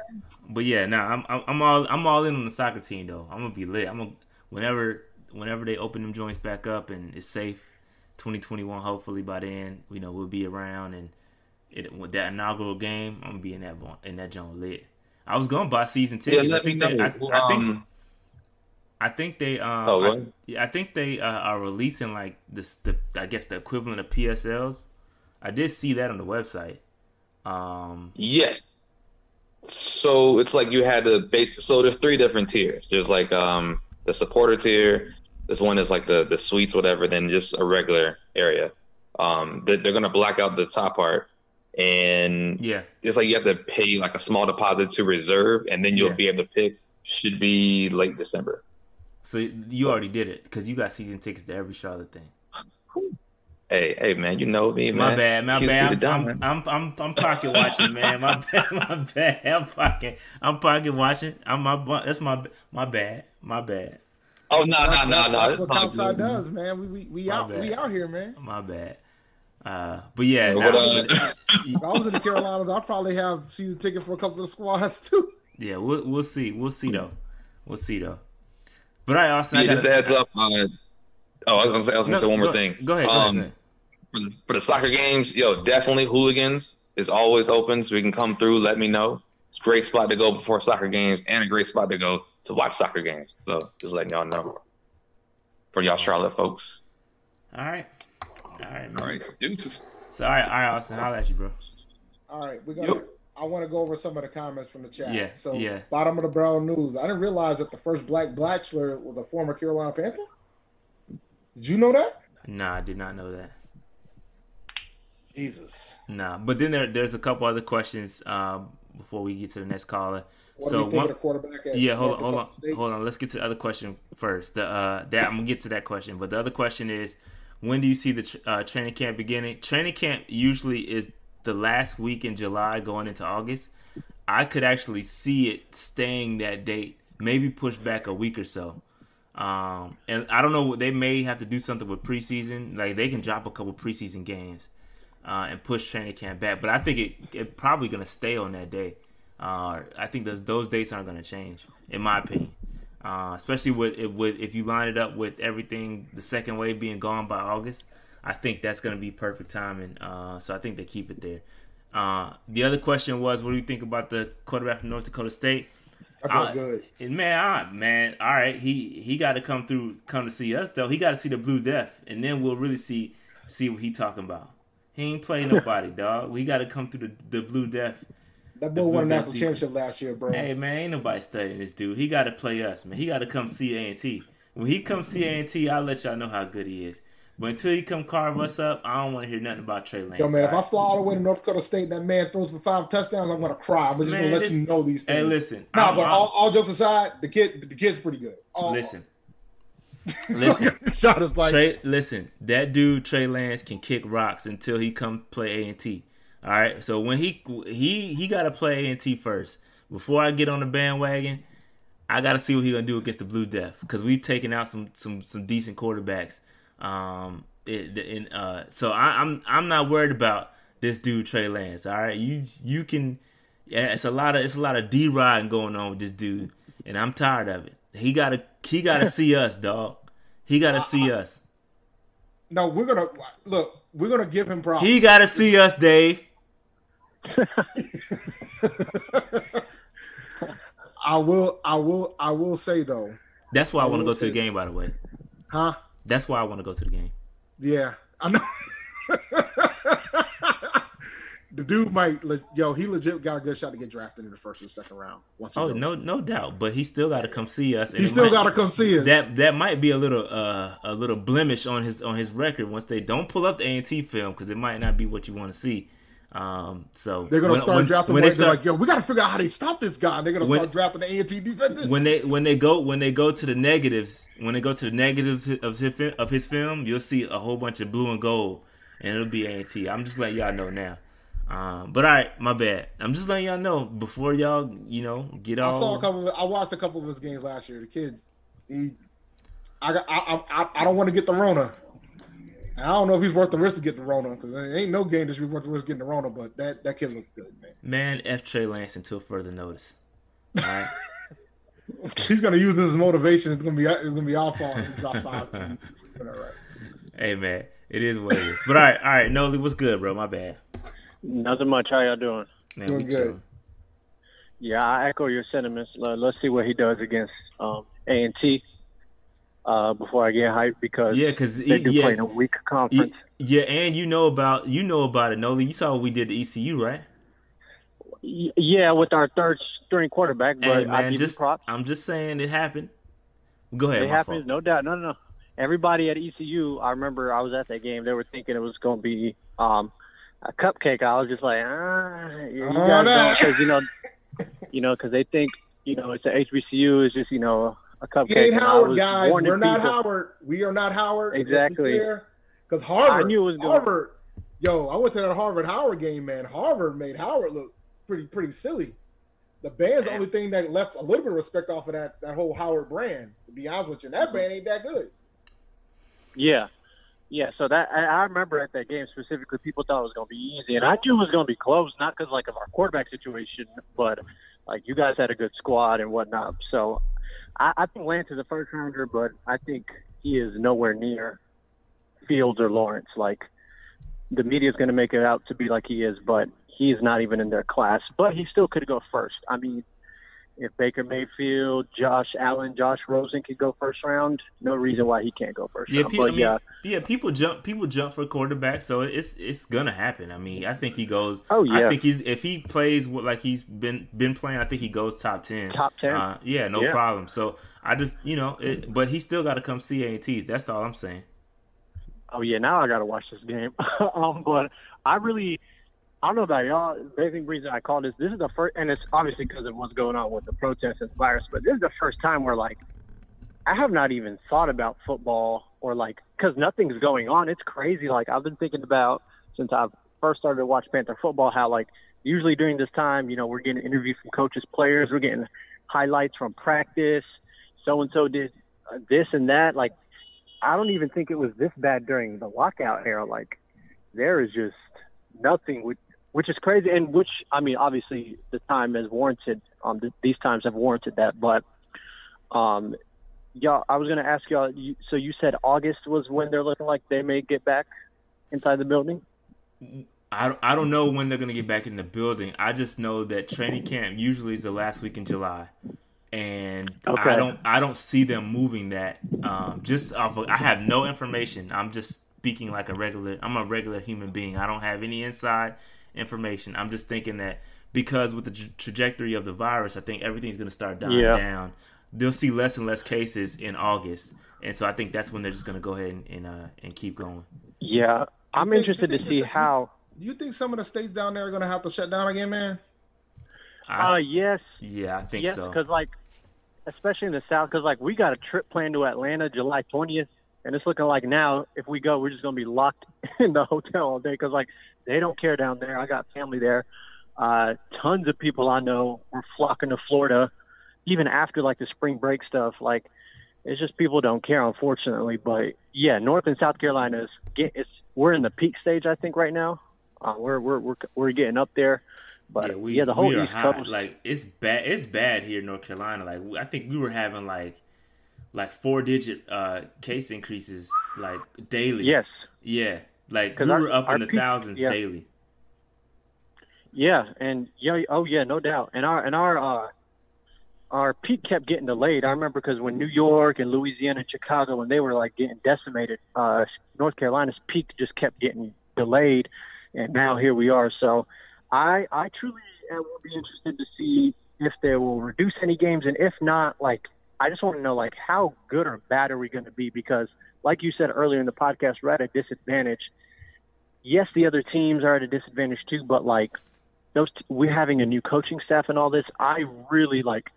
but yeah, nah, I'm, I'm I'm all I'm all in on the soccer team though. I'm gonna be lit. I'm gonna whenever whenever they open them joints back up and it's safe, 2021. Hopefully by then, you know, we'll be around and it with that inaugural game. I'm gonna be in that in that joint lit. I was gonna buy season Yeah, tickets. I let me think they. I, I think Um, I think they um Oh, I, yeah, I think they uh, are releasing like this the I guess the equivalent of PSLs. I did see that on the website. Um Yes. So it's like you had the base. So there's three different tiers. There's like um the supporter tier. This one is like the the suites, whatever. Then just a regular area. Um, they- they're gonna black out the top part, and yeah. it's like you have to pay like a small deposit to reserve, and then you'll Yeah. be able to pick. Should be late December. So you already did it because you got season tickets to every Charlotte thing. Hey, hey, man, you know me, man. My bad, my bad. I'm, man. I'm, I'm, I'm, I'm pocket watching, man. My [LAUGHS] bad, my bad. I'm pocket, I'm pocket watching. I'm my, that's my, my bad, My bad. Oh no no no no. That's what all Topside good. does, man. We we, we My out we out here, man. My bad. Uh, but yeah, But, uh, [LAUGHS] If I was in the Carolinas, I'd probably have season ticket for a couple of the squads too. yeah, we'll we'll see. We'll see though. We'll see though. But all right, Austin, I Yeah, got just a heads up. Uh, oh, I was gonna say, I was gonna say one more go, thing. Go ahead. Go Um, ahead. For, the, for the soccer games, yo, definitely hooligans is always open, so we can come through. Let me know. It's a great spot to go before soccer games, and a great spot to go to watch soccer games. So just letting y'all know. For y'all Charlotte folks. All right. All right, man. All right. Deuces. So all right, all right, Austin, holla at you, bro. All right, we're gonna. Yep. I want to go over some of the comments from the chat. Yeah, So, yeah. bottom of the barrel news. I didn't realize that the first Black Bachelor was a former Carolina Panther. Did you know that? Nah, I did not know that. Jesus. Nah, but then there there's a couple other questions um, before we get to the next caller. What so one, quarterback? At yeah, hold on, hold on, State? hold on. Let's get to the other question first. The uh, that I'm gonna get to that question, but the other question is, when do you see the tr- uh, training camp beginning? Training camp usually is the last week in July, going into August. I could actually see it staying that date, maybe push back a week or so. Um, and I don't know. They may have to do something with preseason. Like they can drop a couple preseason games uh, and push training camp back. But I think it, it probably going to stay on that day. Uh, I think those those dates aren't going to change, in my opinion. Uh, especially with it with if you line it up with everything, the second wave being gone by August, I think that's going to be perfect timing. Uh, so I think they keep it there. Uh, the other question was, what do you think about the quarterback from North Dakota State? I feel I- good. and man, I, man, all right. He he got to come through, come to see us though. He got to see the Blue Death, and then we'll really see see what he talking about. He ain't play [LAUGHS] nobody, dog. We got to come through the, the Blue Death. That boy won a national championship last year, bro. Hey man, ain't nobody studying this dude. He got to play us, man. He got to come see A and T. When he comes see A and T, I'll let y'all know how good he is. But until he come carve us up, I don't want to hear nothing about Trey Lance. Yo, man, if I fly all the way to North Dakota State and that man throws for five touchdowns, I'm gonna cry. I'm just Man, gonna let you know these things. Hey, listen. Nah, I'm- but I'm- all, all jokes aside, the kid, the kid's pretty good. All, listen, [LAUGHS] listen. shot is like Trey, listen, that dude Trey Lance can kick rocks until he come play A and T. All right, so when he he he got to play A and T first before I get on the bandwagon. I got to see what he gonna do against the Blue Death because we've taken out some some some decent quarterbacks. Um, it, in, uh, so I, I'm I'm not worried about this dude Trey Lance. All right, you you can. Yeah, it's a lot of it's a lot of D riding going on with this dude, and I'm tired of it. He gotta he gotta see us, dog. He gotta see us. no. We're gonna look. We're gonna give him props. He gotta see us, Dave. I will. I will. I will say though, That's why I, I want to go to the game. By the way, huh? that's why I want to go to the game. Yeah, I know. [LAUGHS] the dude might. Yo, he legit got a good shot to get drafted in the first or second round. Once Oh no, no doubt. But he still got to come see us. and he still got to come see us. That that might be a little uh a little blemish on his on his record once they don't pull up the A and T film because it might not be what you want to see. Um, so They're gonna when- start when- drafting. when they they're like, yo, we got to figure out how they stop this guy. And they're gonna When- start drafting the A and T defenders. when they when they go when they go to the negatives when they go to the negatives of his of his film, you'll see a whole bunch of blue and gold, and it'll be A and T. I'm just letting y'all know now. Um, but all right, my bad. I'm just letting y'all know before y'all you know get off. I saw a couple. Of, I watched a couple of his games last year. The kid, he, I got. I, I, I don't want to get the Rona. And I don't know if he's worth the risk to get the Rona because there ain't no game that should worth the risk getting the Rona. But that that kid looks good, man. Man, F Trey Lance until further notice. All right. [LAUGHS] [LAUGHS] He's gonna use this as motivation. It's gonna be it's gonna be our fault. if He drops five. to you. But all right. hey man, it is what it is. But all right, all right, Noli, what's good, bro? My bad. Nothing much. How y'all doing? Man, Doing good. chilling. Yeah, I echo your sentiments. Let- Let's see what he does against um, A and T uh, before I get hyped because Yeah, because they do yeah, play in a weak y- conference. yeah, and you know about you know about it, Noli. You saw what we did to ECU, right? Yeah, with our third string quarterback, but Hey I man, give you just props. I'm just saying it happened. Go ahead. It my happens, fault. no doubt. No, no, no. Everybody at ECU, I remember I was at that game. They were thinking it was going to be um, a cupcake. I was just like, ah, you, you Oh, guys no. don't, because you know, you know, because they think you know it's a HBCU is just you know a cupcake. He ain't Howard, guys. We're not people- Howard. We are not Howard. Exactly. Because Harvard, I knew it was going- Harvard. Yo, I went to that Harvard Howard game, man. Harvard made Howard look pretty pretty silly. the band's the only thing that left a little bit of respect off of that that whole Howard brand. To be honest with you, and that band ain't that good. Yeah, yeah. So that I, I remember at that game specifically, people thought it was going to be easy, and I knew it was going to be close, not because like of our quarterback situation, but like you guys had a good squad and whatnot. So I, I think Lance is a first rounder, but I think he is nowhere near Fields or Lawrence. Like the media is going to make it out to be like he is, but he's not even in their class. But he still could go first. I mean, if Baker Mayfield, Josh Allen, Josh Rosen could go first round, no reason why he can't go first Yeah, round. pe- But I mean, yeah, yeah, people jump, people jump for quarterback, so it's it's gonna happen. I mean, I think he goes. Oh, yeah. I think he's if he plays what like he's been been playing, I think he goes top ten. Top 10. Uh, yeah, no Yeah. problem. So I just you know, it, but he still got to come see A and T. That's all I'm saying. oh yeah, now I got to watch this game. [LAUGHS] um, but I really, I don't know about y'all. The main reason I called this, this is the first, and it's obviously because of what's going on with the protests and virus. But this is the first time where like I have not even thought about football or like because nothing's going on. It's crazy. Like I've been thinking about since I first started to watch Panther football, how like usually during this time, you know, we're getting interviews from coaches, players, we're getting highlights from practice. So and so did uh, this and that. Like I don't even think it was this bad during the lockout era. Like there is just nothing, which, which is crazy, and which I mean, obviously the time has warranted. Um, th- these times have warranted that, but um, y'all, I was going to ask y'all. You, so you said August was when they're looking like they may get back inside the building. I, don't- I don't know when they're gonna get back in the building. I just know that training camp usually is the last week in July, and Okay. I don't I don't see them moving that. Um, just off of I have no information. I'm just speaking like a regular. I'm a regular human being. I don't have any inside information. I'm just thinking that because with the tra- trajectory of the virus, I think everything's gonna start dying Yeah. down. They'll see less and less cases in August, and so I think that's when they're just gonna go ahead and and, uh, and keep going. Yeah, I'm think- interested to see how. Do you think some of the states down there are going to have to shut down again, man? I, Uh, yes, yeah, I think yes, so. because like, especially in the South, because like we got a trip planned to Atlanta July 20th, and it's looking like now if we go, we're just gonna be locked [LAUGHS] in the hotel all day because like they don't care down there. I got family there. Uh, tons of people I know were flocking to Florida, even after like the spring break stuff. Like, it's just people don't care, unfortunately. But yeah, North and South Carolina is get it's we're in the peak stage, I think, right now. Uh, we're we're we're we're getting up there. But yeah, we, yeah, the whole East. Coast. Like it's bad. It's bad here in North Carolina. Like I think we were having like like four digit uh case increases like daily. yes, Yeah. Like we our- were up our in the thousands yeah. daily. Yeah, and yeah, oh yeah, no doubt. And our and our uh, our peak kept getting delayed. I remember because when New York and Louisiana and Chicago, when they were like getting decimated, uh, North Carolina's peak just kept getting delayed, and now here we are. So, I I truly will be interested to see if they will reduce any games, and if not, like I just want to know like how good or bad are we going to be? Because like you said earlier in the podcast, we're at a disadvantage. Yes, the other teams are at a disadvantage too, but like those t- we're having a new coaching staff and all this. I really like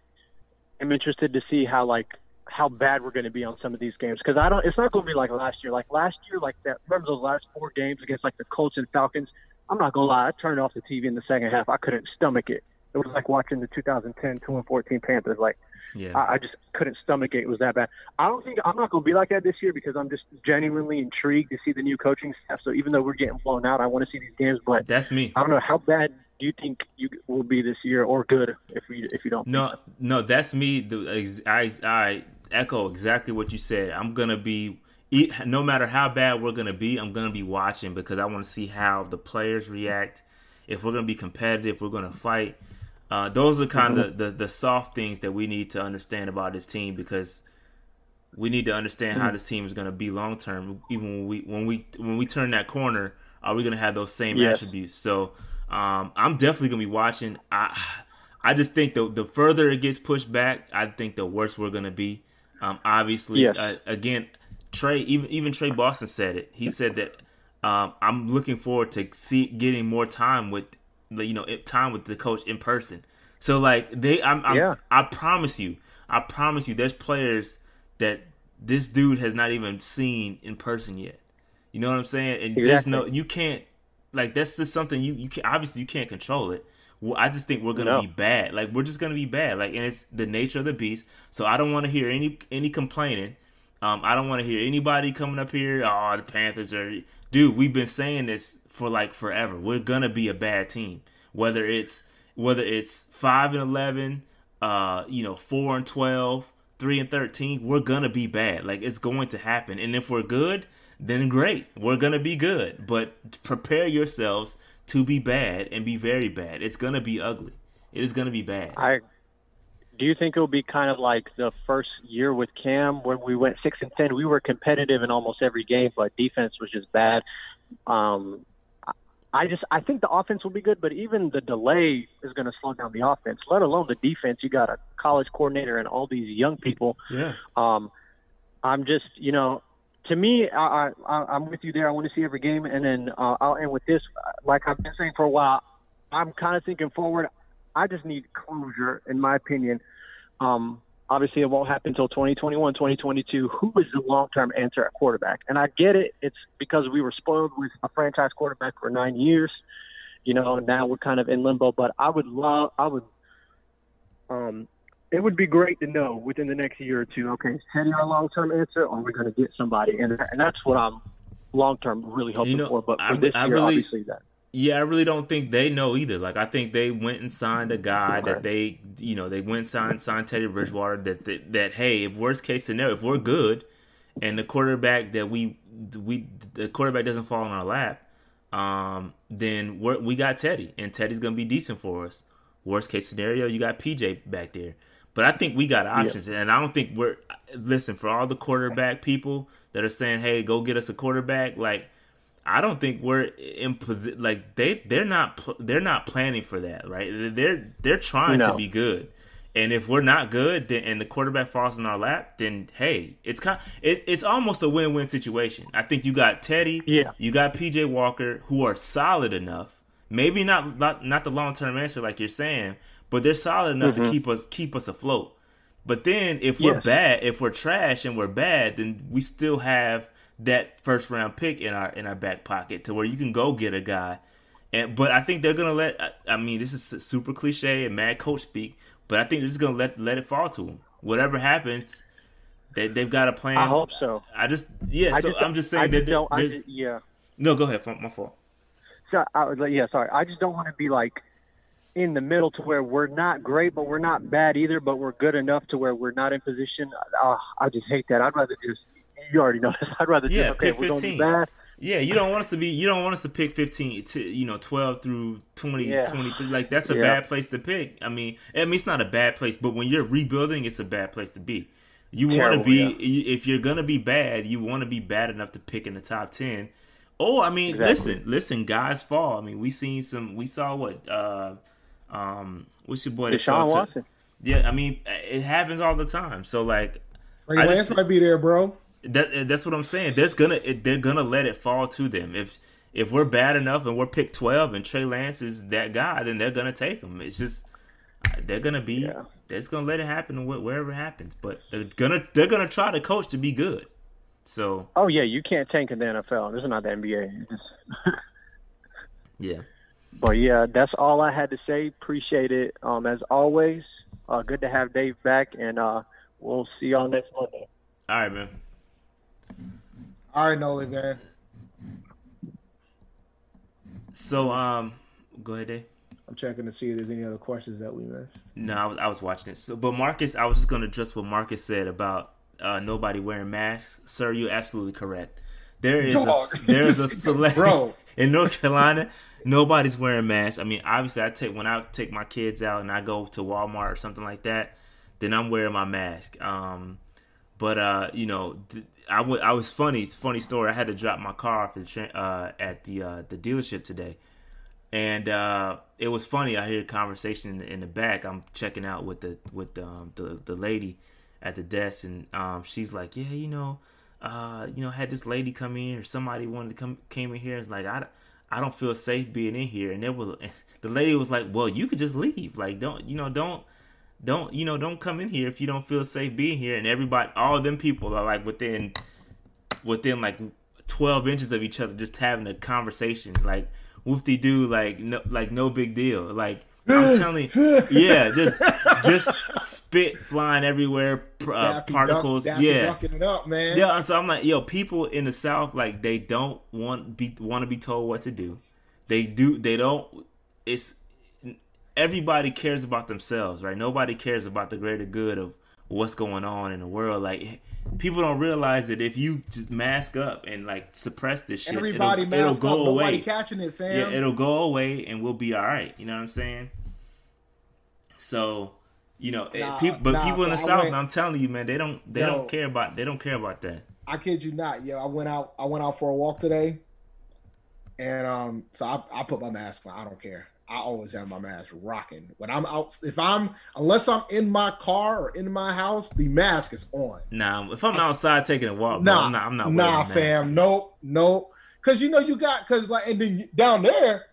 am interested to see how like how bad we're going to be on some of these games because I don't. It's not going to be like last year. Like last year, like that. Remember those last four games against like the Colts and Falcons? I'm not gonna lie. I turned off the TV in the second half. I couldn't stomach it. It was like watching the 2010 2 and 14 Panthers. Like Yeah. I, I just couldn't stomach it. It was that bad. I don't think I'm not going to be like that this year because I'm just genuinely intrigued to see the new coaching staff. So even though we're getting blown out, I want to see these games. But That's me. I don't know how bad do you think you will be this year, or good if we if you don't. No, no, that's me. I I echo exactly what you said. I'm gonna be, no matter how bad we're gonna be, I'm gonna be watching because I want to see how the players react. If we're gonna be competitive, we're gonna fight. Uh, those are kind of the the soft things that we need to understand about this team because we need to understand how this team is gonna be long term. Even when we when we when we turn that corner, are we gonna have those same Yes. attributes? So um, I'm definitely gonna be watching. I I just think the the further it gets pushed back, I think the worse we're gonna be. Um, obviously, Yes. uh, again, Trey even even Tre Boston said it. He said that um, I'm looking forward to see getting more time with you know time with the coach in person. So like they, I'm, I'm Yeah. I promise you, I promise you, there's players that this dude has not even seen in person yet. You know what I'm saying? And there's no, you can't like that's just something you you can obviously you can't control it. Well, I just think we're gonna No. be bad. Like we're just gonna be bad. Like and it's the nature of the beast. So I don't want to hear any any complaining. Um, I don't want to hear anybody coming up here. Oh, the Panthers are. Dude, we've been saying this for like forever. We're gonna be a bad team. Whether it's whether it's five and eleven, uh, you know, four and 12, 3 and thirteen, we're gonna be bad. Like it's going to happen. And if we're good, then great. We're gonna be good. But prepare yourselves to be bad and be very bad. It's gonna be ugly. It is gonna be bad. I do you think it'll be kind of like the first year with Cam when we went six and ten? We were competitive in almost every game, but defense was just bad. Um, I- just I think the offense will be good, but even the delay is going to slow down the offense. Let alone the defense. You got a college coordinator and all these young people. Yeah. Um, I'm just you know. To me, I, I, I'm with you there. I want to see every game, and then uh, I'll end with this. Like I've been saying for a while, I'm kind of thinking forward. I just need closure, in my opinion. Um, obviously, it won't happen until 2021, 2022. Who is the long-term answer at quarterback? And I get it. It's because we were spoiled with a franchise quarterback for nine years. You know, and now we're kind of in limbo. But I would love, I would, um, it would be great to know within the next year or two. Okay, is Teddy our long-term answer, or are we going to get somebody? And and that's what I'm long-term really hoping You know, for. But for I- this I year, obviously, that. Yeah, I really don't think they know either. Like, I think they went and signed a guy Okay. that they, you know, they went and signed signed Teddy Bridgewater. That, that that hey, if worst case scenario, if we're good, and the quarterback that we we the quarterback doesn't fall in our lap, um, then we're, we got Teddy, and Teddy's gonna be decent for us. Worst case scenario, you got PJ back there. But I think we got options, and I don't think we're listen for all the quarterback people that are saying, "Hey, go get us a quarterback." Like, I don't think we're in position. Like they they're not pl- they're not planning for that, right? They're they're trying to be good, and if we're not good, then and the quarterback falls in our lap, then hey, it's kind it, it's almost a win win situation. I think you got Teddy, Yeah. you got PJ Walker, who are solid enough. Maybe not not, not the long term answer like you're saying, but they're solid enough to mm-hmm. keep us keep us afloat. But then if we're Yes. bad, if we're trash and we're bad, then we still have that first round pick in our in our back pocket to where you can go get a guy. And but I think they're gonna let. I- I mean, this is super cliche and mad coach speak, but I think they're just gonna let let it fall to them. Whatever happens, they they've got a plan. I hope so. I just yeah. I so just, I'm just saying just that just, yeah. no. Go ahead. My fault. So I was like, yeah, sorry. I just don't want to be like in the middle to where we're not great, but we're not bad either, but we're good enough to where we're not in position. Uh, I just hate that. I'd rather just. You already know [LAUGHS] this. I'd rather Yeah, just okay, pick we're gonna be 15. Yeah, you don't want us to be. You don't want us to pick fifteen to you know twelve through 20, Yeah. 23. Like that's a Yeah. bad place to pick. I mean, I mean it's not a bad place, but when you're rebuilding, it's a bad place to be. You want to be yeah. if you're gonna be bad, you want to be bad enough to pick in the top ten. Oh, I mean, Exactly. listen, listen, guys fall. I mean, we seen some. We saw what. uh um What's your boy? that fell Deshaun to- Watson. Yeah, I mean, it happens all the time. So like, Ray I Lance just- might be there, bro. That that's what I'm saying. There's gonna they're gonna let it fall to them. If if we're bad enough and we're picked 12 and Trey Lance is that guy, then they're gonna take him. It's just they're gonna be Yeah. they're just gonna let it happen wherever it happens. But they're gonna they're gonna try to coach to be good. So Oh yeah, you can't tank in the NFL. This is not the NBA. [LAUGHS] Yeah, But yeah, that's all I had to say. Appreciate it. Um, as always, uh, good to have Dave back, and uh, we'll see y'all next Monday. all right, man. All right, Noli, man. So um, go ahead, Dave. I'm checking to see if there's any other questions that we missed. No, I was, I was watching it. So, but Marcus, I was just going to address what Marcus said about uh, nobody wearing masks. Sir, you're absolutely correct. There is a, there is a [LAUGHS] select Bro. [LAUGHS] in North Carolina. Nobody's wearing masks. I mean, obviously, I take when I take my kids out and I go to Walmart or something like that, then I'm wearing my mask. Um, but uh, you know, th- I wa- I was funny. Funny story. I had to drop my car off at the, uh, at the uh, the dealership today, and uh, it was funny. I hear a conversation in the, in the back. I'm checking out with the with um, the the lady at the desk, and um, she's like, "Yeah, you know, uh, you know, had this lady come in or Somebody wanted to come came in here. It's like I, I don't feel safe being in here." And there was [LAUGHS] the lady was like, "Well, you could just leave. Like, don't you know, don't." Don't you know? Don't come in here if you don't feel safe being here. And everybody, all of them people are like within within like 12 inches of each other just having a conversation like whoop-de-doo like no like no big deal like I'm [LAUGHS] telling you, yeah, just just spit flying everywhere, uh, particles, Duck, yeah. up, man. Yeah, so I'm like, yo, people in the South, like, they don't want be want to be told what to do. They do. They don't. It's everybody cares about themselves, right? Nobody cares about the greater good of what's going on in the world. Like, people don't realize that if you just mask up and like suppress this shit, Everybody it'll, it'll go up, away. nobody catching it, fam. Yeah, it'll go away and we'll be all right. You know what I'm saying? So, you know, eh, Nah, people, but nah, people in the I South, went- I'm telling you, man, they don't, they Yo. don't care about, they don't care about that. I kid you not, yo. I went out. I went out for a walk today, and um, so I, I put my mask on. I don't care. I always have my mask rocking when I'm out. If I'm unless I'm in my car or in my house, the mask is on. Nah, if I'm outside taking a walk, bro, Nah, I'm not, I'm not wearing nah, a mask. fam. Nope, nope. Because you know you got because like and then down there,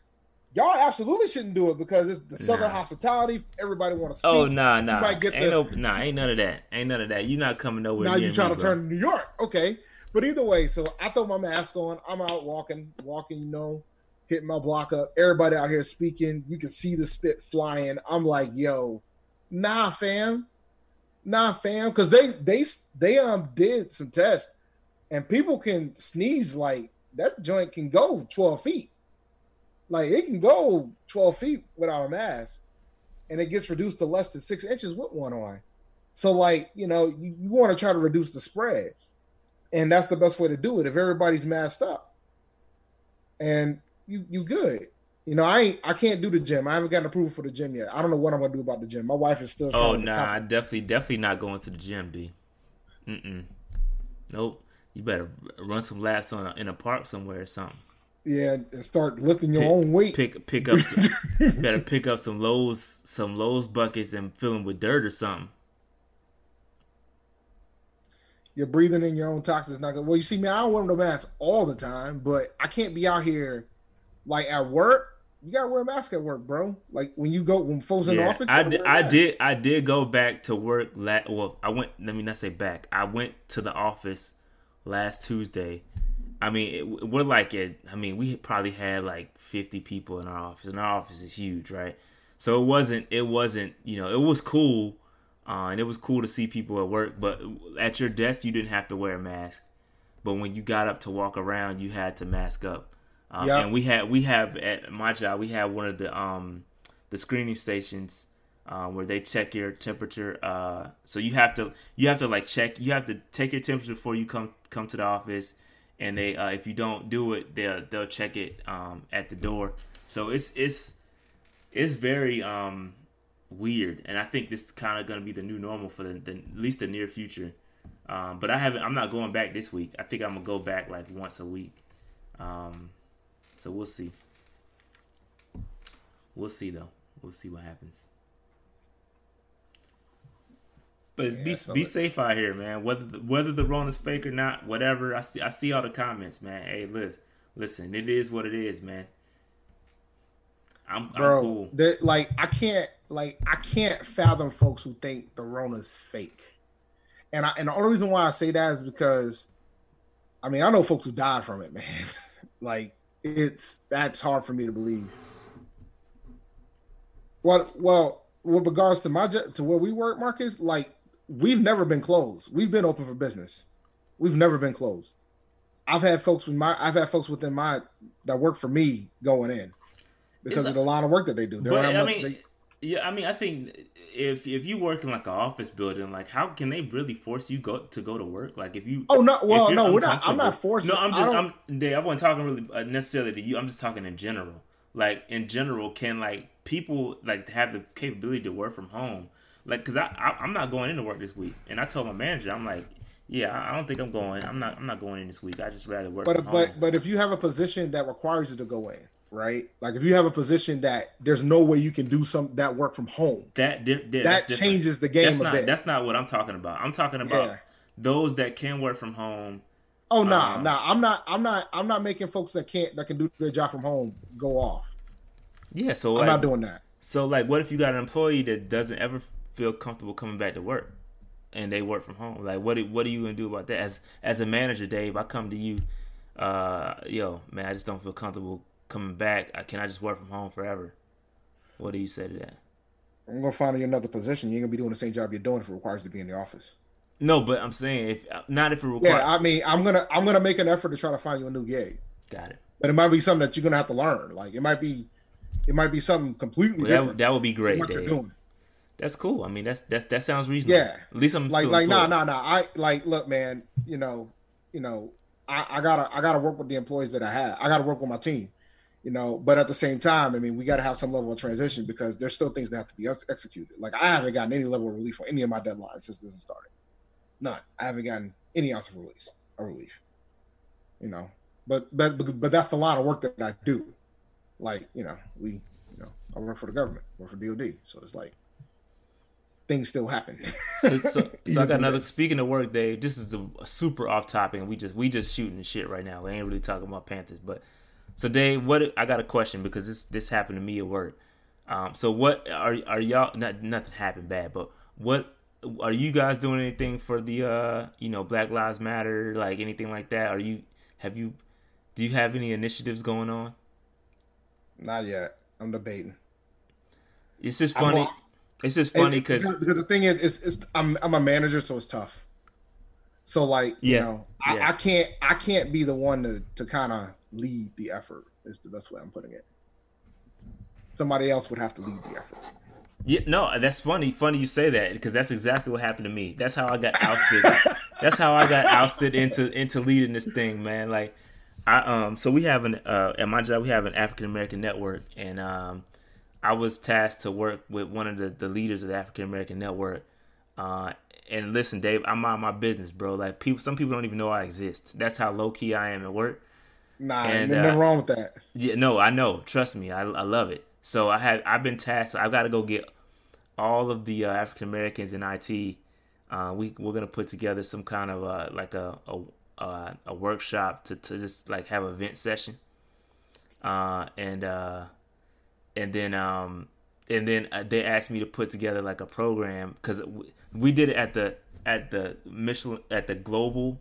y'all absolutely shouldn't do it because it's the Southern Nah. hospitality. Everybody want to. Oh nah nah, ain't the- no nah, ain't none of that, ain't none of that. You not coming nowhere. now you trying me, to bro. turn to New York. Okay. But either way, so I throw my mask on. I'm out walking, walking, you know, hitting my block up. Everybody out here speaking. You can see the spit flying. I'm like, yo, nah, fam. Nah, fam. Cause they they they um did some tests and people can sneeze like that joint can go 12 feet. Like it can go 12 feet without a mask. And it gets reduced to less than six inches with one on. So, like, you know, you, you want to try to reduce the spread. And that's the best way to do it if everybody's masked up. And you you good. You know, I ain't I can't do the gym. I haven't gotten approval for the gym yet. I don't know what I'm gonna do about the gym. My wife is still Oh nah, I definitely definitely not going to the gym, B. Mm mm. Nope. You better run some laps on a, in a park somewhere or something. yeah, and start lifting your Pick- own weight. Pick pick up. [LAUGHS] some- you better pick up some Lowe's some Lowe's buckets and fill them with dirt or something. You're breathing in your own toxins. Not good. Well, you see, me, I don't wear no mask all the time, but I can't be out here like at work. You gotta wear a mask at work, bro. Like when you go when folks in the Yeah, office. you I did, wear a I did I did go back to work. La- well, I went. Let me not say back. I went to the office last Tuesday. I mean, it, we're like at. I mean, we probably had like fifty people in our office, and our office is huge, right? So it wasn't. It wasn't. You know, it was cool, uh, and it was cool to see people at work. But at your desk, you didn't have to wear a mask. But when you got up to walk around, you had to mask up. Um, Yeah. And we had we have at my job we have one of the um the screening stations um, where they check your temperature. Uh, so you have to you have to like check you have to take your temperature before you come come to the office, and they uh, if you don't do it they'll they'll check it um, at the door. So it's it's it's very um, weird, and I think this is kind of going to be the new normal for the, the at least the near future. Um, but I haven't. I'm not going back this week. I think I'm gonna go back like once a week. Um, so we'll see. We'll see though. We'll see what happens. But it's be so be safe out here, man. Whether the, whether the Rona's fake or not, whatever. I see I see all the comments, man. Hey, listen, listen. It is what it is, man. I'm, bro. I'm cool. that- like I can't like I can't fathom folks who think the Rona's fake. And I and the only reason why I say that is because I mean I know folks who died from it, man. [LAUGHS] like it's that's hard for me to believe. Well, well, with regards to my to where we work, Marcus, like we've never been closed. We've been open for business. We've never been closed. I've had folks with my I've had folks within my that work for me going in because It's of the line of work that they do. They But I mean, they- yeah, I mean, I think if if you work in like an office building, like how can they really force you go to go to work? Like if you Oh, no, well, no, we're not- I'm not forcing- No, I'm just I'm Dave, I wasn't talking really uh, necessarily to you. I'm just talking in general. Like in general, can like people like have the capability to work from home? Like, cause I, I I'm not going into work this week, and I told my manager, I'm like, yeah, I don't think I'm going. I'm not. I'm not going in this week. I just rather work but from home. but but if you have a position that requires you to go in, right? Like if you have a position that there's no way you can do some that work from home, That di- yeah, that different. changes the game That's a not bit. that's not what I'm talking about. I'm talking about Yeah. those that can work from home. oh no, nah, uh, nah, I'm not, I'm not, I'm not making folks that can't that can do their job from home go off. Yeah, so I'm like, not doing that. So like, what if you got an employee that doesn't ever feel comfortable coming back to work, and they work from home? Like, what what are you gonna do about that? As as a manager, Dave, I come to you, uh, yo, man, I just don't feel comfortable coming back. I can I just work from home forever? What do you say to that? I'm gonna find you another position. You ain't gonna be doing the same job you're doing if it requires you to be in the office. No, but I'm saying if uh, not if it requires. Yeah, I mean, I'm gonna I'm gonna make an effort to try to find you a new gig. Got it. But it might be something that you're gonna have to learn. Like it might be, it might be something completely Well, that, different. that would be great, what you're doing. That's cool. I mean, that's that's that sounds reasonable. Yeah. At least I'm like still like no no no. I like look, man. You know, you know, I, I gotta I gotta work with the employees that I have. I gotta work with my team. You know, but at the same time, I mean, we got to have some level of transition because there's still things that have to be ex- executed. Like I haven't gotten any level of relief on any of my deadlines since this has started. None. I haven't gotten any ounce of release, a relief. You know, but but but that's the lot of work that I do. Like you know, we you know, I work for the government, work for DoD, so it's like things still happen. [LAUGHS] So, so, [LAUGHS] so I got another. Speaking of work, Dave, this is a, a super off topic, we just we just shooting the shit right now. We ain't really talking about Panthers, but so Dave, what I got a question because this this happened to me at work. Um, so what are are y'all? Not nothing happened bad, but what are you guys doing anything for the uh you know Black Lives Matter like anything like that? Are you have you do you have any initiatives going on? Not yet. I'm debating. It's just funny. wa- It's just funny because because the thing is, it's, it's I'm I'm a manager, so it's tough. So like you Yeah, know, I, yeah. I can't I can't be the one to to kind of lead the effort. Is the best way I'm putting it. Somebody else would have to lead the effort. Yeah, no, that's funny. Funny you say that because that's exactly what happened to me. That's how I got ousted. [LAUGHS] that's how I got ousted into into leading this thing, man. Like, I um, so we have an uh at my job we have an African American network, and um, I was tasked to work with one of the the leaders of the African American network. Uh, and listen, Dave, I'm on my business, bro. Like people, some people don't even know I exist. That's how low key I am at work. Nah, And, there's nothing uh, wrong with that. Yeah, no, I know. Trust me, I, I love it. So I had I've been tasked. I've got to go get all of the uh, African Americans in IT. Uh, we we're gonna put together some kind of uh, like a a, uh, a workshop to, to just like have a vent session. Uh, and uh, and then um and then uh, they asked me to put together like a program because we did it at the at the Michelin at the global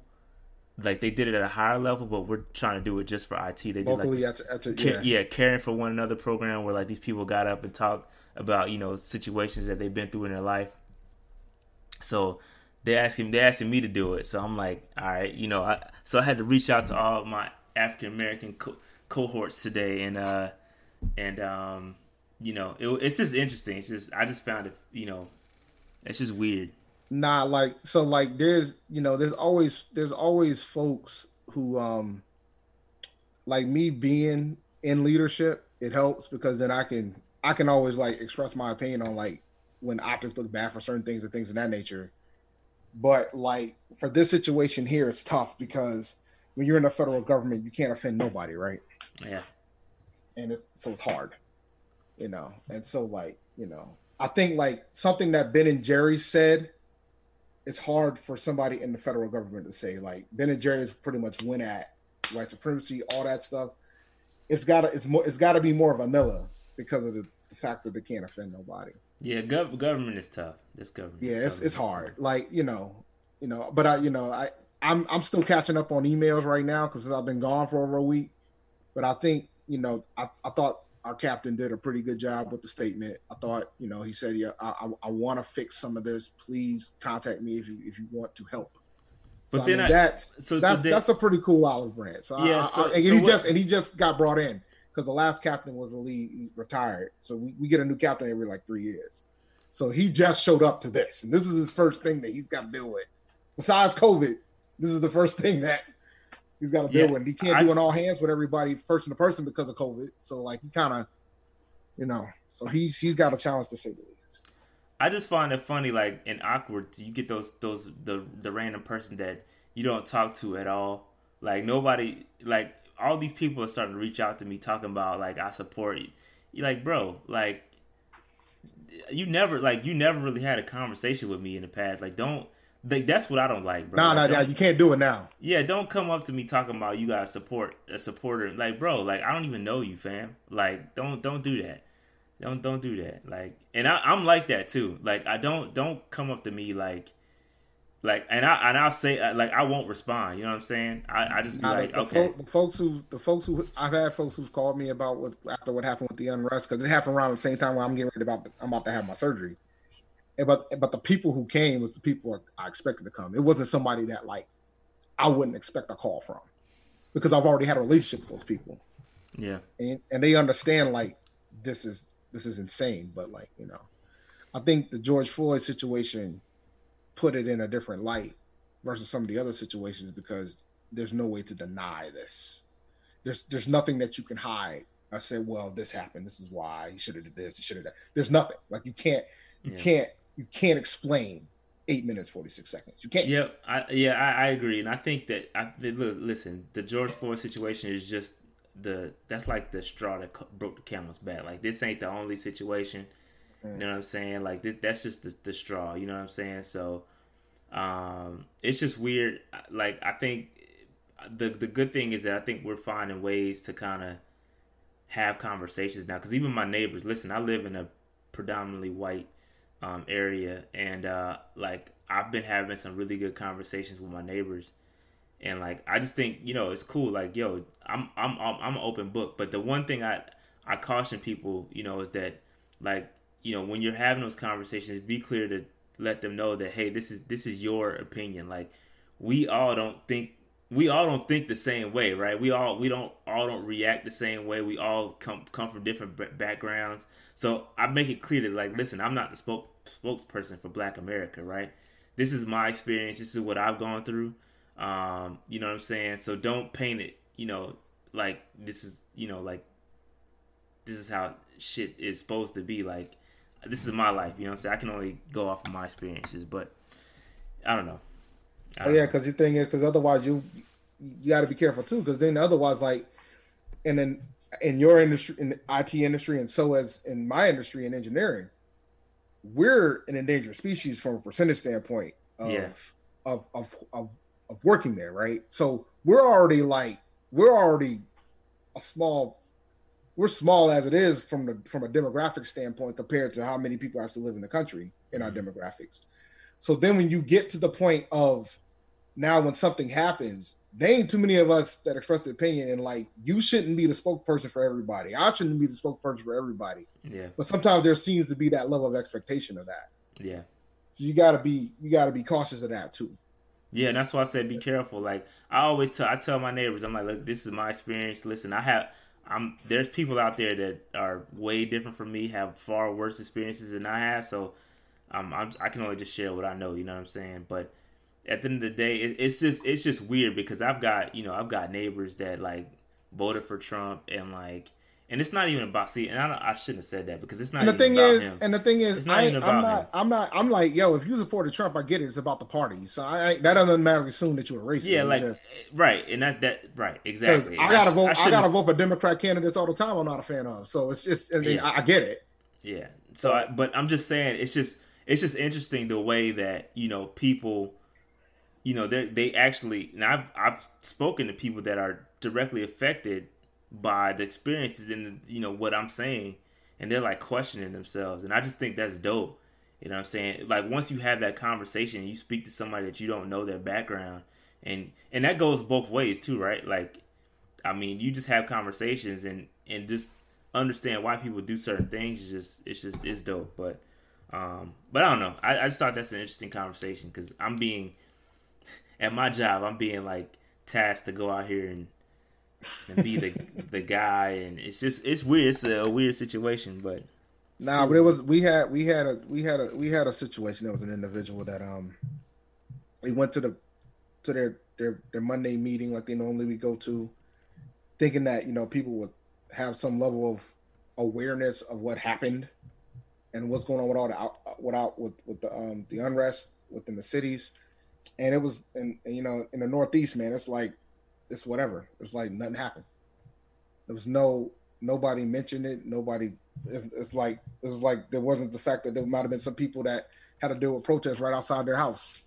like they did it at a higher level, but we're trying to do it just for IT. They did like Locally, at, at, ca- yeah. yeah, caring for one another program where like these people got up and talked about you know situations that they've been through in their life. So they asking they asking me to do it. So I'm like, all right, you know, I so I had to reach out to all my African American co- cohorts today, and uh and um you know it, it's just interesting. It's just I just found it you know it's just weird. Nah, like so like there's you know there's always there's always folks who um like me being in leadership it helps because then I can I can always like express my opinion on like when optics look bad for certain things and things of that nature. But like for this situation here, it's tough because when you're in the federal government, you can't offend nobody, right? Yeah. and it's so it's hard, you know. And so like you know, I think like something that Ben and Jerry said, it's hard for somebody in the federal government to say. Like Ben and Jerry's pretty much win at white supremacy, all that stuff. It's gotta it's more it's gotta be more vanilla because of the, the fact that they can't offend nobody. Yeah, gov- government is tough. This government. Yeah, it's government it's hard. Like you know, you know, but I you know I I'm I'm still catching up on emails right now because I've been gone for over a week. But I think you know I, I thought our captain did a pretty good job with the statement. I thought you know he said yeah I I, I want to fix some of this. Please contact me if you if you want to help. But So, I then mean, I- that's so- so that's then- that's a pretty cool olive branch. So Yeah, I- so- and so he what- just and he just got brought in because the last captain was really retired. So we, we get a new captain every like three years. So he just showed up to this, and this is his first thing that he's got to deal with. Besides COVID, this is the first thing that he's got to deal Yeah, with. He can't I- do an all hands with everybody person to person because of COVID. So like he kind of, you know, so he's he's got a challenge to say the least. I just find it funny, like and awkward. You get those those the the random person that you don't talk to at all. Like nobody, like all these people are starting to reach out to me talking about like I support you. You like, bro, like you never like you never really had a conversation with me in the past. Like don't like that's what I don't like, bro. No, no, no, you can't do it now. yeah, don't come up to me talking about you guys support a supporter. Like, bro, like I don't even know you, fam. Like, don't don't do that. Don't don't do that. Like, and I, I'm like that too. Like, I don't don't come up to me like like, and I and I'll say uh, like I won't respond. You know what I'm saying? I, I just be Now, like, the, okay, fol- the folks who the folks who I've had folks who've called me about what after what happened with the unrest because it happened around the same time when I'm getting ready about I'm about to have my surgery. But but the people who came was the people I expected to come. It wasn't somebody that like I wouldn't expect a call from because I've already had a relationship with those people yeah, and and they understand like this is this is insane. But like you know, I think the George Floyd situation put it in a different light versus some of the other situations because there's no way to deny this. There's there's nothing that you can hide. I said, well, this happened. This is why he should have did this. He should have done. There's nothing like you can't you Yeah. can't you can't explain eight minutes forty six seconds. You can't. yeah, I, yeah, I, I agree, and I think that I look, listen, the George Floyd situation is just the that's like the straw that broke the camel's back. Like this ain't the only situation. You know what I'm saying? Like this, that's just the, the straw. You know what I'm saying? So, um, it's just weird. Like I think the the good thing is that I think we're finding ways to kind of have conversations now. Because even my neighbors, listen, I live in a predominantly white um, area, and uh, like I've been having some really good conversations with my neighbors, and like I just think you know it's cool. Like yo, I'm I'm I'm, I'm an open book. But the one thing I I caution people, you know, is that like you know when you're having those conversations, be clear to let them know that hey, this is this is your opinion. Like we all don't think we all don't think the same way, right? We all we don't all don't react the same way. We all come come from different backgrounds. So I make it clear that like, listen, I'm not the spoke spokesperson for Black America, right? This is my experience. This is what I've gone through. Um, you know what I'm saying? So don't paint it, you know, like this is, you know, like this is how shit is supposed to be. Like this is my life. You know what I'm saying? I can only go off of my experiences, but I don't know. Oh, yeah, because the thing is, because otherwise you you got to be careful too, because then otherwise, like, and then in your industry, in the IT industry, and so as in my industry in engineering, we're an endangered species from a percentage standpoint of Yeah. of, of of of working there, right? So we're already like we're already a small we're small as it is from the from a demographic standpoint compared to how many people actually live in the country in our mm-hmm. demographics. So then when you get to the point of now when something happens, there ain't too many of us that express the opinion and like you shouldn't be the spokesperson for everybody. I shouldn't be the spokesperson for everybody. Yeah, But sometimes there seems to be that level of expectation of that. yeah. So you gotta be you gotta be cautious of that too. Yeah, and that's why I said be careful. Like I always tell, I tell my neighbors, I'm like, look, this is my experience. Listen, I have, I'm there's people out there that are way different from me, have far worse experiences than I have. So, um, I'm, I can only just share what I know. You know what I'm saying? But at the end of the day, it, it's just it's just weird because I've got you know I've got neighbors that like voted for Trump and like. And it's not even about see, and I, don't, I shouldn't have said that because it's not. And the even thing about is, him. and the thing is, It's not I I'm not, him. I'm not, I'm like, yo, if you supported Trump, I get it. It's about the party. So I, I that doesn't automatically assume that you're a racist. yeah, like just- eh, right, and that that right exactly. I gotta sh- vote. I, shouldn't gotta vote for Democrat candidates all the time. I'm not a fan of. So it's just, I mean, Yeah. I, I get it. Yeah. So, I, but I'm just saying, it's just it's just interesting the way that you know people, you know, they they actually. And I've I've spoken to people that are directly affected by the experiences and you know what I'm saying, and they're like questioning themselves, and I just think that's dope. You know what I'm saying? Like once you have that conversation, and you speak to somebody that you don't know their background, and and that goes both ways too, right? Like I mean, you just have conversations and and just understand why people do certain things. It's just it's just it's dope. But um, but I don't know. I, I just thought that's an interesting conversation because I'm being at my job. I'm being like tasked to go out here and and be the [LAUGHS] the guy, and it's just it's weird. It's a, weird situation, but Nah, but it was we had we had a we had a we had a situation. There was an individual that um, he went to the to their their their Monday meeting like they normally we go to, thinking that you know people would have some level of awareness of what happened and what's going on with all the out, without with with the um the unrest within the cities, and it was and, you know in the Northeast, man, it's like it's whatever. It's like nothing happened. There was no nobody mentioned it. Nobody. It's, it's like it's like there wasn't the fact that there might have been some people that had to deal with protests right outside their house.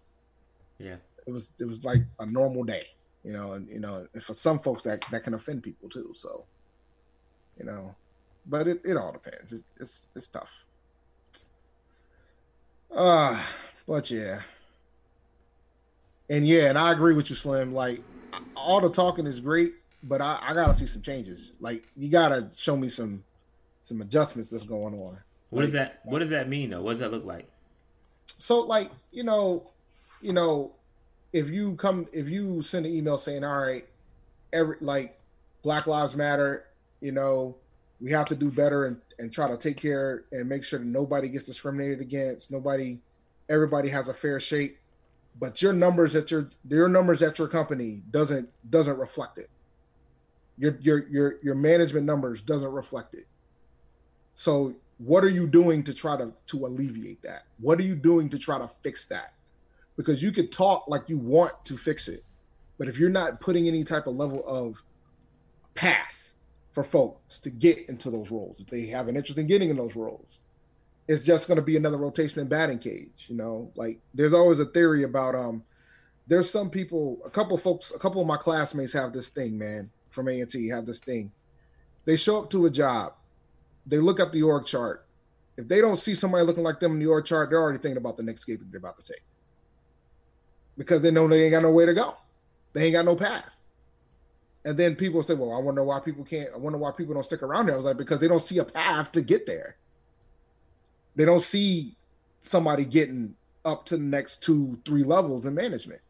yeah, It was it was like a normal day, you know. And you know, and for some folks that that can offend people too. So, you know, but it, it all depends. It's it's it's tough. Uh but yeah. And yeah, and I agree with you, Slim. Like all the talking is great, but I, I gotta see some changes. Like you gotta show me some some adjustments that's going on. What does Like, that What does that mean though? What does that look like? So like, you know, you know, if you come if you send an email saying, All right, every like Black Lives Matter, you know, we have to do better and, and try to take care and make sure that nobody gets discriminated against, nobody everybody has a fair shake. But your numbers at your your numbers at your company doesn't doesn't reflect it. Your your your your management numbers doesn't reflect it. So what are you doing to try to to alleviate that? What are you doing to try to fix that? Because you could talk like you want to fix it, but if you're not putting any type of level of path for folks to get into those roles, if they have an interest in getting in those roles, it's just going to be another rotation in batting cage. You know, like there's always a theory about um, there's some people, a couple folks, a couple of my classmates have this thing, man, from A and T have this thing. They show up to a job, they look at the org chart. If they don't see somebody looking like them in the org chart, they're already thinking about the next gig that they're about to take because they know they ain't got no way to go. They ain't got no path. And then people say, "Well, I wonder why people can't. I wonder why people don't stick around there." I was like, because they don't see a path to get there. They don't see somebody getting up to the next two, three levels in management,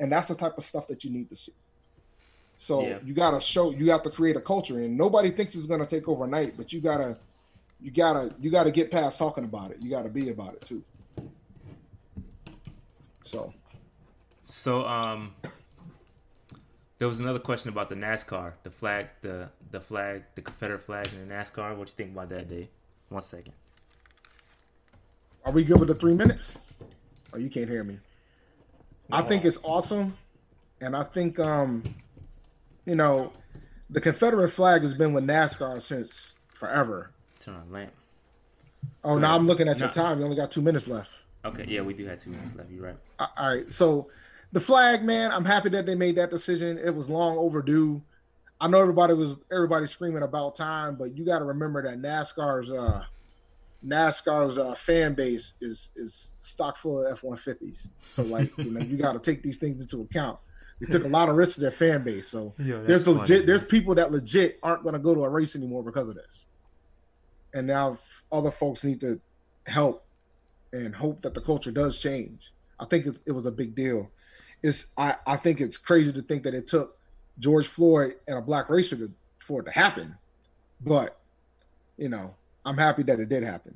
and that's the type of stuff that you need to see. So Yeah. you gotta show, you have to create a culture, and nobody thinks it's gonna take overnight, but you gotta, you gotta, you gotta get past talking about it. You gotta be about it too. So So um, there was another question about the NASCAR, the flag, the the flag, the Confederate flag in the NASCAR. What you think about that, Dave? One second. Are we good with the three minutes? Oh, you can't hear me. I think it's awesome, and I think um, you know, the Confederate flag has been with NASCAR since forever. Turn on lamp. Oh, now I'm looking at your No. time. You only got two minutes left. Okay, yeah, we do have two minutes left. You're right. All right, so the flag, man, I'm happy that they made that decision. It was long overdue. I know everybody was everybody screaming about time, but you got to remember that NASCAR's uh, NASCAR's uh, fan base is is stock full of F-150s. So like you know you got to take these things into account. They took a lot of risks to their fan base. So that's there's legit there's people that legit aren't going to go to a race anymore because of this. And now other folks need to help and hope that the culture does change. I think it, it was a big deal. It's I, I think it's crazy to think that it took George Floyd and a black racer to, for it to happen, but you know I'm happy that it did happen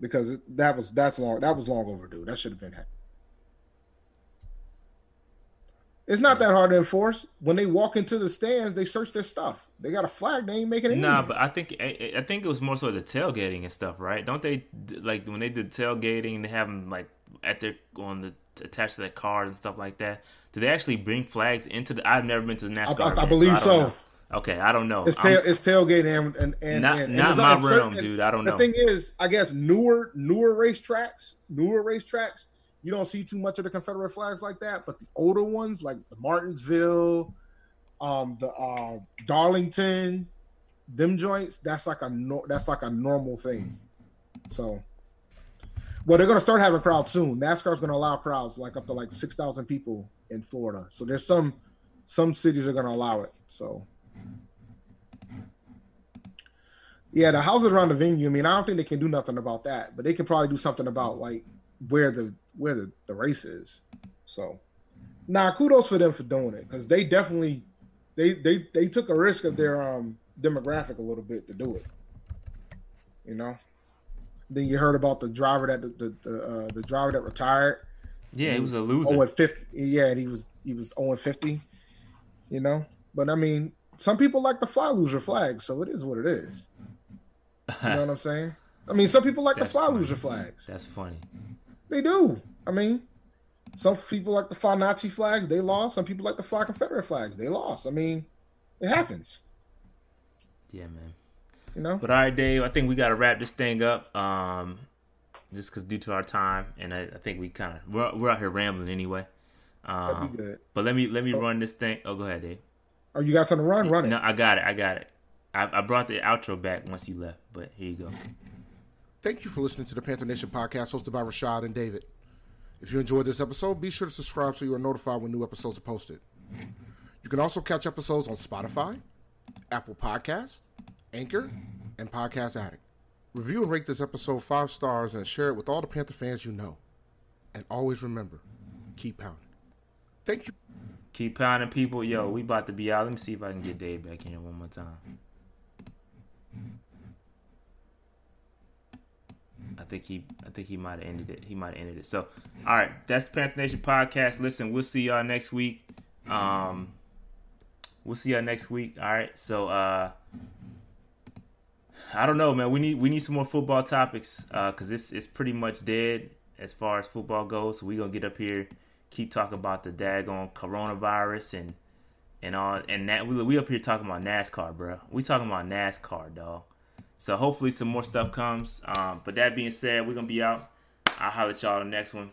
because that was that's long that was long overdue. That should have been happening. It's not that hard to enforce. When they walk into the stands, they search their stuff. They got a flag. They ain't making it. Nah, but I think I, I think it was more so the tailgating and stuff, right? Don't they like when they did tailgating? They have them like at their on the attached to their cars and stuff like that. Do they actually bring flags into the? I've never been to the NASCAR. I- I event, believe don't so. Okay, I don't know. It's tail, it's tailgating and and and, Not- and, not and my on certain- realm, dude. I don't know. the thing is, I guess newer newer racetracks, newer racetracks, you don't see too much of the Confederate flags like that. But the older ones, like the Martinsville, um, the uh, Darlington, them joints, that's like a no, that's like a normal thing. So, well, they're gonna start having crowds soon. NASCAR's gonna allow crowds like up to like six thousand people in Florida. So there's some some cities are gonna allow it. So. Yeah, the houses around the venue. I mean, I don't think they can do nothing about that, but they can probably do something about like where the where the, the race is. So, nah, kudos for them for doing it because they definitely they they they took a risk of their um demographic a little bit to do it. You know. Then you heard about the driver that the the the, uh, the driver that retired. Yeah, he was a loser. Oh, at fifty. Yeah, and he was he was 0 fifty. You know, but I mean, some people like the fly loser flag, so it is what it is. You know what I'm [LAUGHS] saying? I mean, some people like That's the fly funny. loser flags. That's funny. They do. I mean, some people like the fly Nazi flags. They lost. Some people like the fly Confederate flags. They lost. I mean, it happens. Yeah, man. You know. But all right, Dave. I think we got to wrap this thing up. Um, just because due to our time, and I, I think we kind of we're, we're out here rambling anyway. That'd Um, be good. but let me let me run this thing. Oh, go ahead, Dave. Oh, you got something to run? Run it. No, I got it. I got it. I, I brought the outro back once you left, but here you go. Thank you for listening to the Panther Nation podcast hosted by Rashad and David. If you enjoyed this episode, be sure to subscribe so you are notified when new episodes are posted. You can also catch episodes on Spotify, Apple Podcast, Anchor, and Podcast Addict. Review and rate this episode five stars and share it with all the Panther fans you know. And always remember, keep pounding. Thank you. Keep pounding, people. Yo, we about to be out. Let me see if I can get Dave back in one more time. I think he, I think he might have ended it. He might have ended it. So, all right, that's the Panther Nation podcast. Listen, we'll see y'all next week. Um, we'll see y'all next week. All right. So, uh, I don't know, man. We need we need some more football topics because uh, it's it's pretty much dead as far as football goes. So we gonna get up here, keep talking about the daggone coronavirus and and all and that we we up here talking about NASCAR, bro. We talking about NASCAR, dog. So hopefully some more stuff comes. Um, but that being said, we're gonna be out. I'll holler at y'all the next one.